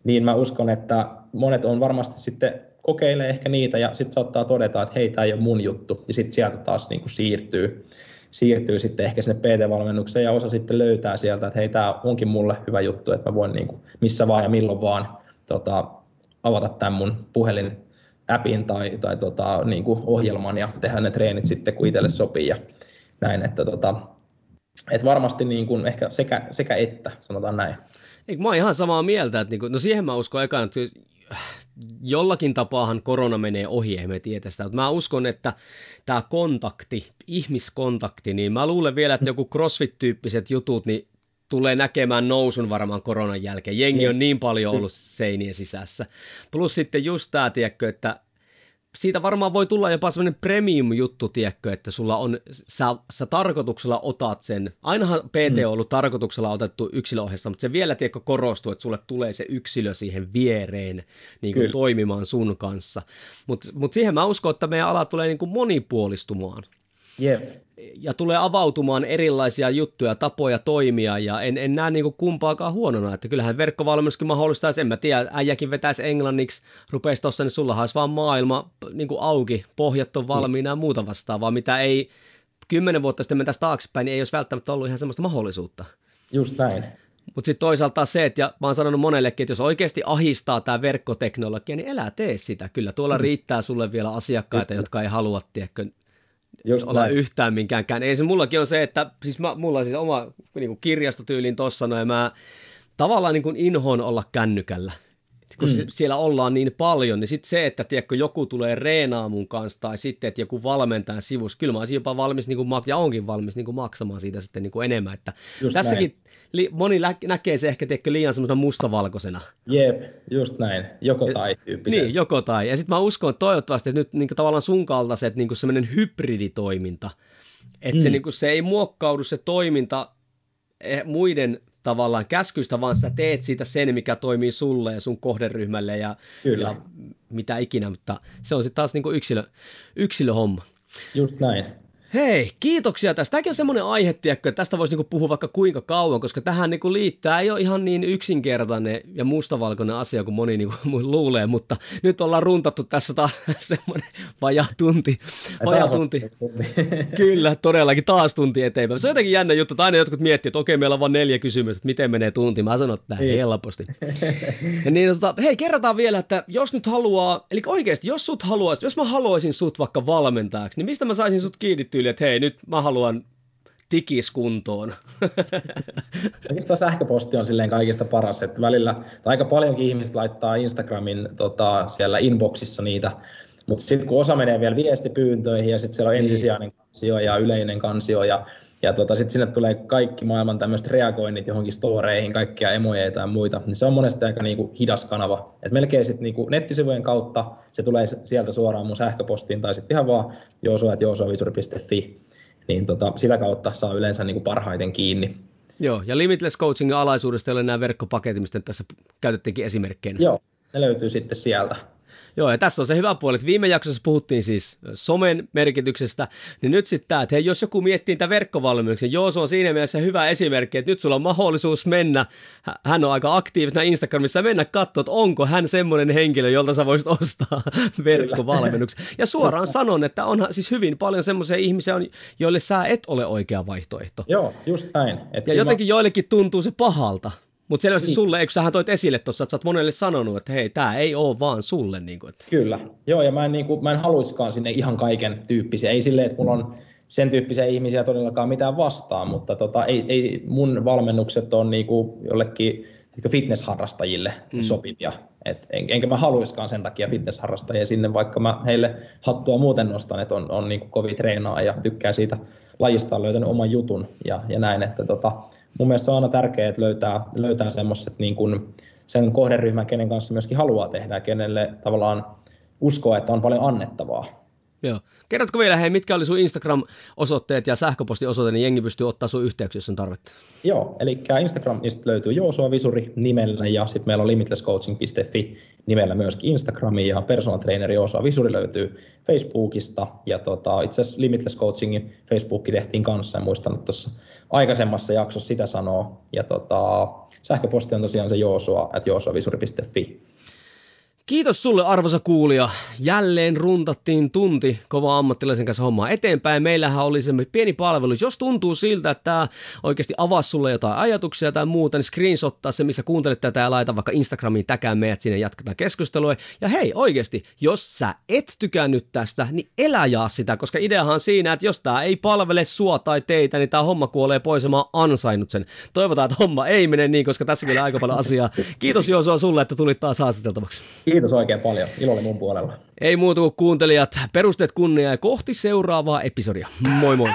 niin mä uskon, että monet on varmasti sitten kokeilee ehkä niitä ja sitten saattaa todeta, että hei, tämä ei ole mun juttu, ja sitten sieltä taas niin kuin siirtyy, siirtyy sitten ehkä sinne PT-valmennukseen ja osa sitten löytää sieltä, että hei, tämä onkin mulle hyvä juttu, että mä voin niin kuin missä vaan ja milloin vaan tota, avata tämän mun puhelin appin tai, tai tota, niin kuin ohjelman ja tehdä ne treenit sitten, kun itselle sopii ja näin, että tota, et varmasti niin kuin ehkä sekä, sekä että, sanotaan näin. Eikö mä oon ihan samaa mieltä, että niinku, no siihen mä uskon ekaan, että jollakin tapaahan korona menee ohi, emme tiedä sitä, mutta mä uskon, että tämä kontakti, ihmiskontakti, niin mä luulen vielä, että joku crossfit-tyyppiset jutut, niin tulee näkemään nousun varmaan koronan jälkeen. Jengi on niin paljon ollut seinien sisässä. Plus sitten just tämä, tiedätkö, että siitä varmaan voi tulla jopa semmoinen premium-juttu, tiedätkö, että sulla on, sä, sä tarkoituksella otat sen, ainahan PT on ollut tarkoituksella otettu yksilöohjasta, mutta se vielä, tiedätkö, korostuu, että sulle tulee se yksilö siihen viereen niin kuin toimimaan sun kanssa. Mutta mut siihen mä uskon, että meidän ala tulee niin kuin monipuolistumaan. Yeah. Ja tulee avautumaan erilaisia juttuja, tapoja toimia, ja en, en näe niin kumpaakaan huonona, että kyllähän verkkovalmennuskin mahdollistaisi, en mä tiedä, äijäkin vetäisi englanniksi, rupeisi tuossa, niin sulla olisi vaan maailma niin kuin auki, pohjat on valmiina ja muuta vastaavaa, mitä ei kymmenen vuotta sitten mentäisi taaksepäin, niin ei olisi välttämättä ollut ihan semmoista mahdollisuutta. Just näin. Mutta sitten toisaalta se, että ja mä oon sanonut monellekin, että jos oikeasti ahistaa tämä verkkoteknologia, niin elää tee sitä. Kyllä tuolla mm. riittää sulle vielä asiakkaita, jotka ei halua, tiedätkö, Just olla näin. yhtään minkäänkään. Ei se mullakin on se, että siis mä, mulla on siis oma niin kuin kirjastotyylin tossa, no, ja mä tavallaan niin kuin inhoon olla kännykällä. Kun mm. siellä ollaan niin paljon, niin sitten se, että tiedätkö, joku tulee reenaa mun kanssa, tai sitten, että joku valmentaa sivussa, kyllä mä olisin jopa valmis, niin kuin, ja onkin valmis niin kuin maksamaan siitä sitten niin kuin enemmän. Että Just tässäkin li, moni näkee se ehkä tiedätkö, liian semmoisena mustavalkoisena. Jep, just näin. Joko tai tyyppisesti. Niin, joko tai. Ja sitten mä uskon, että toivottavasti että nyt niin kuin, tavallaan sun kaltaiset niin semmoinen hybriditoiminta, että mm. se, niin kuin, se ei muokkaudu se toiminta eh, muiden tavallaan käskyistä, vaan sä teet siitä sen, mikä toimii sulle ja sun kohderyhmälle ja, ja mitä ikinä, mutta se on sitten taas niin kuin yksilö, yksilöhomma. Just näin. Hei, kiitoksia tästä. Tämäkin on semmoinen aihe, tiedätkö, että tästä voisi niinku puhua vaikka kuinka kauan, koska tähän niinku liittää, ei ole ihan niin yksinkertainen ja mustavalkoinen asia kuin moni niinku luulee, mutta nyt ollaan runtattu tässä taas *laughs* semmoinen vajaa tunti. Vajaa tunti. *laughs* Kyllä, todellakin taas tunti eteenpäin. Se on jotenkin jännä juttu, että aina jotkut miettii, että okei, meillä on vain neljä kysymystä, että miten menee tunti. Mä sanon, että näin helposti. *laughs* ja niin, tota, hei, kerrotaan vielä, että jos nyt haluaa, eli oikeasti, jos sut haluaisi, jos mä haluaisin sut vaikka valmentajaksi, niin mistä mä saisin sut kiinni tyyli, että hei, nyt mä haluan tikiskuntoon. *laughs* Oikeastaan sähköposti on silleen kaikista paras, että välillä, tai aika paljonkin ihmiset laittaa Instagramin tota, siellä inboxissa niitä, mutta sitten kun osa menee vielä viestipyyntöihin ja sitten siellä on niin. ensisijainen kansio ja yleinen kansio ja, ja tota, sitten sinne tulee kaikki maailman tämmöiset reagoinnit johonkin storeihin, kaikkia emoja ja muita, niin se on monesti aika niinku hidas kanava. Et melkein sitten niinku nettisivujen kautta se tulee sieltä suoraan mun sähköpostiin tai sitten ihan vaan joosuat.joosuavisuri.fi, niin tota, sitä kautta saa yleensä niinku parhaiten kiinni. Joo, ja Limitless Coachingin alaisuudesta ei ole nämä verkkopaketit, mistä tässä käytettiinkin esimerkkeinä. Joo, ne löytyy sitten sieltä. Joo, ja tässä on se hyvä puoli, että viime jaksossa puhuttiin siis somen merkityksestä, niin nyt sitten tämä, että hei, jos joku miettii niitä verkkovalmennuksia, joo, se on siinä mielessä hyvä esimerkki, että nyt sulla on mahdollisuus mennä, hän on aika aktiivisena Instagramissa, ja mennä katsoa, että onko hän semmoinen henkilö, jolta sä voisit ostaa *laughs* verkkovalmennuksen. Ja suoraan sanon, että onhan siis hyvin paljon semmoisia ihmisiä, joille sä et ole oikea vaihtoehto. Joo, just näin. Et ja jotenkin mä... joillekin tuntuu se pahalta. Mutta selvästi niin. sulle, eikö sähän toit esille tuossa, että sä oot monelle sanonut, että hei, tämä ei ole vaan sulle. Niin kuin, että... Kyllä, joo, ja mä en, niin kuin, mä en haluiskaan sinne ihan kaiken tyyppisiä. Ei silleen, että mulla on sen tyyppisiä ihmisiä todellakaan mitään vastaan, mutta tota, ei, ei mun valmennukset on niin kuin jollekin fitnessharrastajille mm. sopivia. Et en, enkä mä haluiskaan sen takia fitnessharrastajia sinne, vaikka mä heille hattua muuten nostan, että on, on niin kovin treenaa ja tykkää siitä lajista on löytänyt oman jutun ja, ja näin. Että tota, mun mielestä on aina tärkeää, että löytää, löytää semmoiset niin kuin sen kohderyhmän, kenen kanssa myöskin haluaa tehdä ja kenelle tavallaan uskoa, että on paljon annettavaa. Joo. Kerrotko vielä, hei, mitkä oli sun Instagram-osoitteet ja sähköpostiosoite, niin jengi pystyy ottaa sun yhteyksiä, jos on tarvetta? Joo, eli Instagramista löytyy Joosua Visuri nimellä ja sitten meillä on limitlesscoaching.fi nimellä myöskin Instagrami ja personal trainer Joosua Visuri löytyy Facebookista ja tota, itse asiassa Limitless Coachingin Facebook tehtiin kanssa ja muistan, että tuossa aikaisemmassa jaksossa sitä sanoo ja tota, sähköposti on tosiaan se joosua, at joosuavisuri.fi. Kiitos sulle arvoisa kuulija. Jälleen runtattiin tunti kova ammattilaisen kanssa hommaa eteenpäin. Meillähän oli se pieni palvelu. Jos tuntuu siltä, että tämä oikeasti avaa sulle jotain ajatuksia tai muuta, niin screenshottaa se, missä kuuntelet tätä ja laita vaikka Instagramiin täkään meidät sinne jatketaan keskustelua. Ja hei, oikeasti, jos sä et tykännyt tästä, niin elä jaa sitä, koska ideahan on siinä, että jos tämä ei palvele sua tai teitä, niin tämä homma kuolee pois ja mä oon ansainnut sen. Toivotaan, että homma ei mene niin, koska tässä on aika paljon asiaa. Kiitos Jooso sulle, että tulit taas haastateltavaksi. Kiitos oikein paljon. Ilo oli mun puolella. Ei muuta kuin kuuntelijat. Perusteet kunnia ja kohti seuraavaa episodia. Moi moi!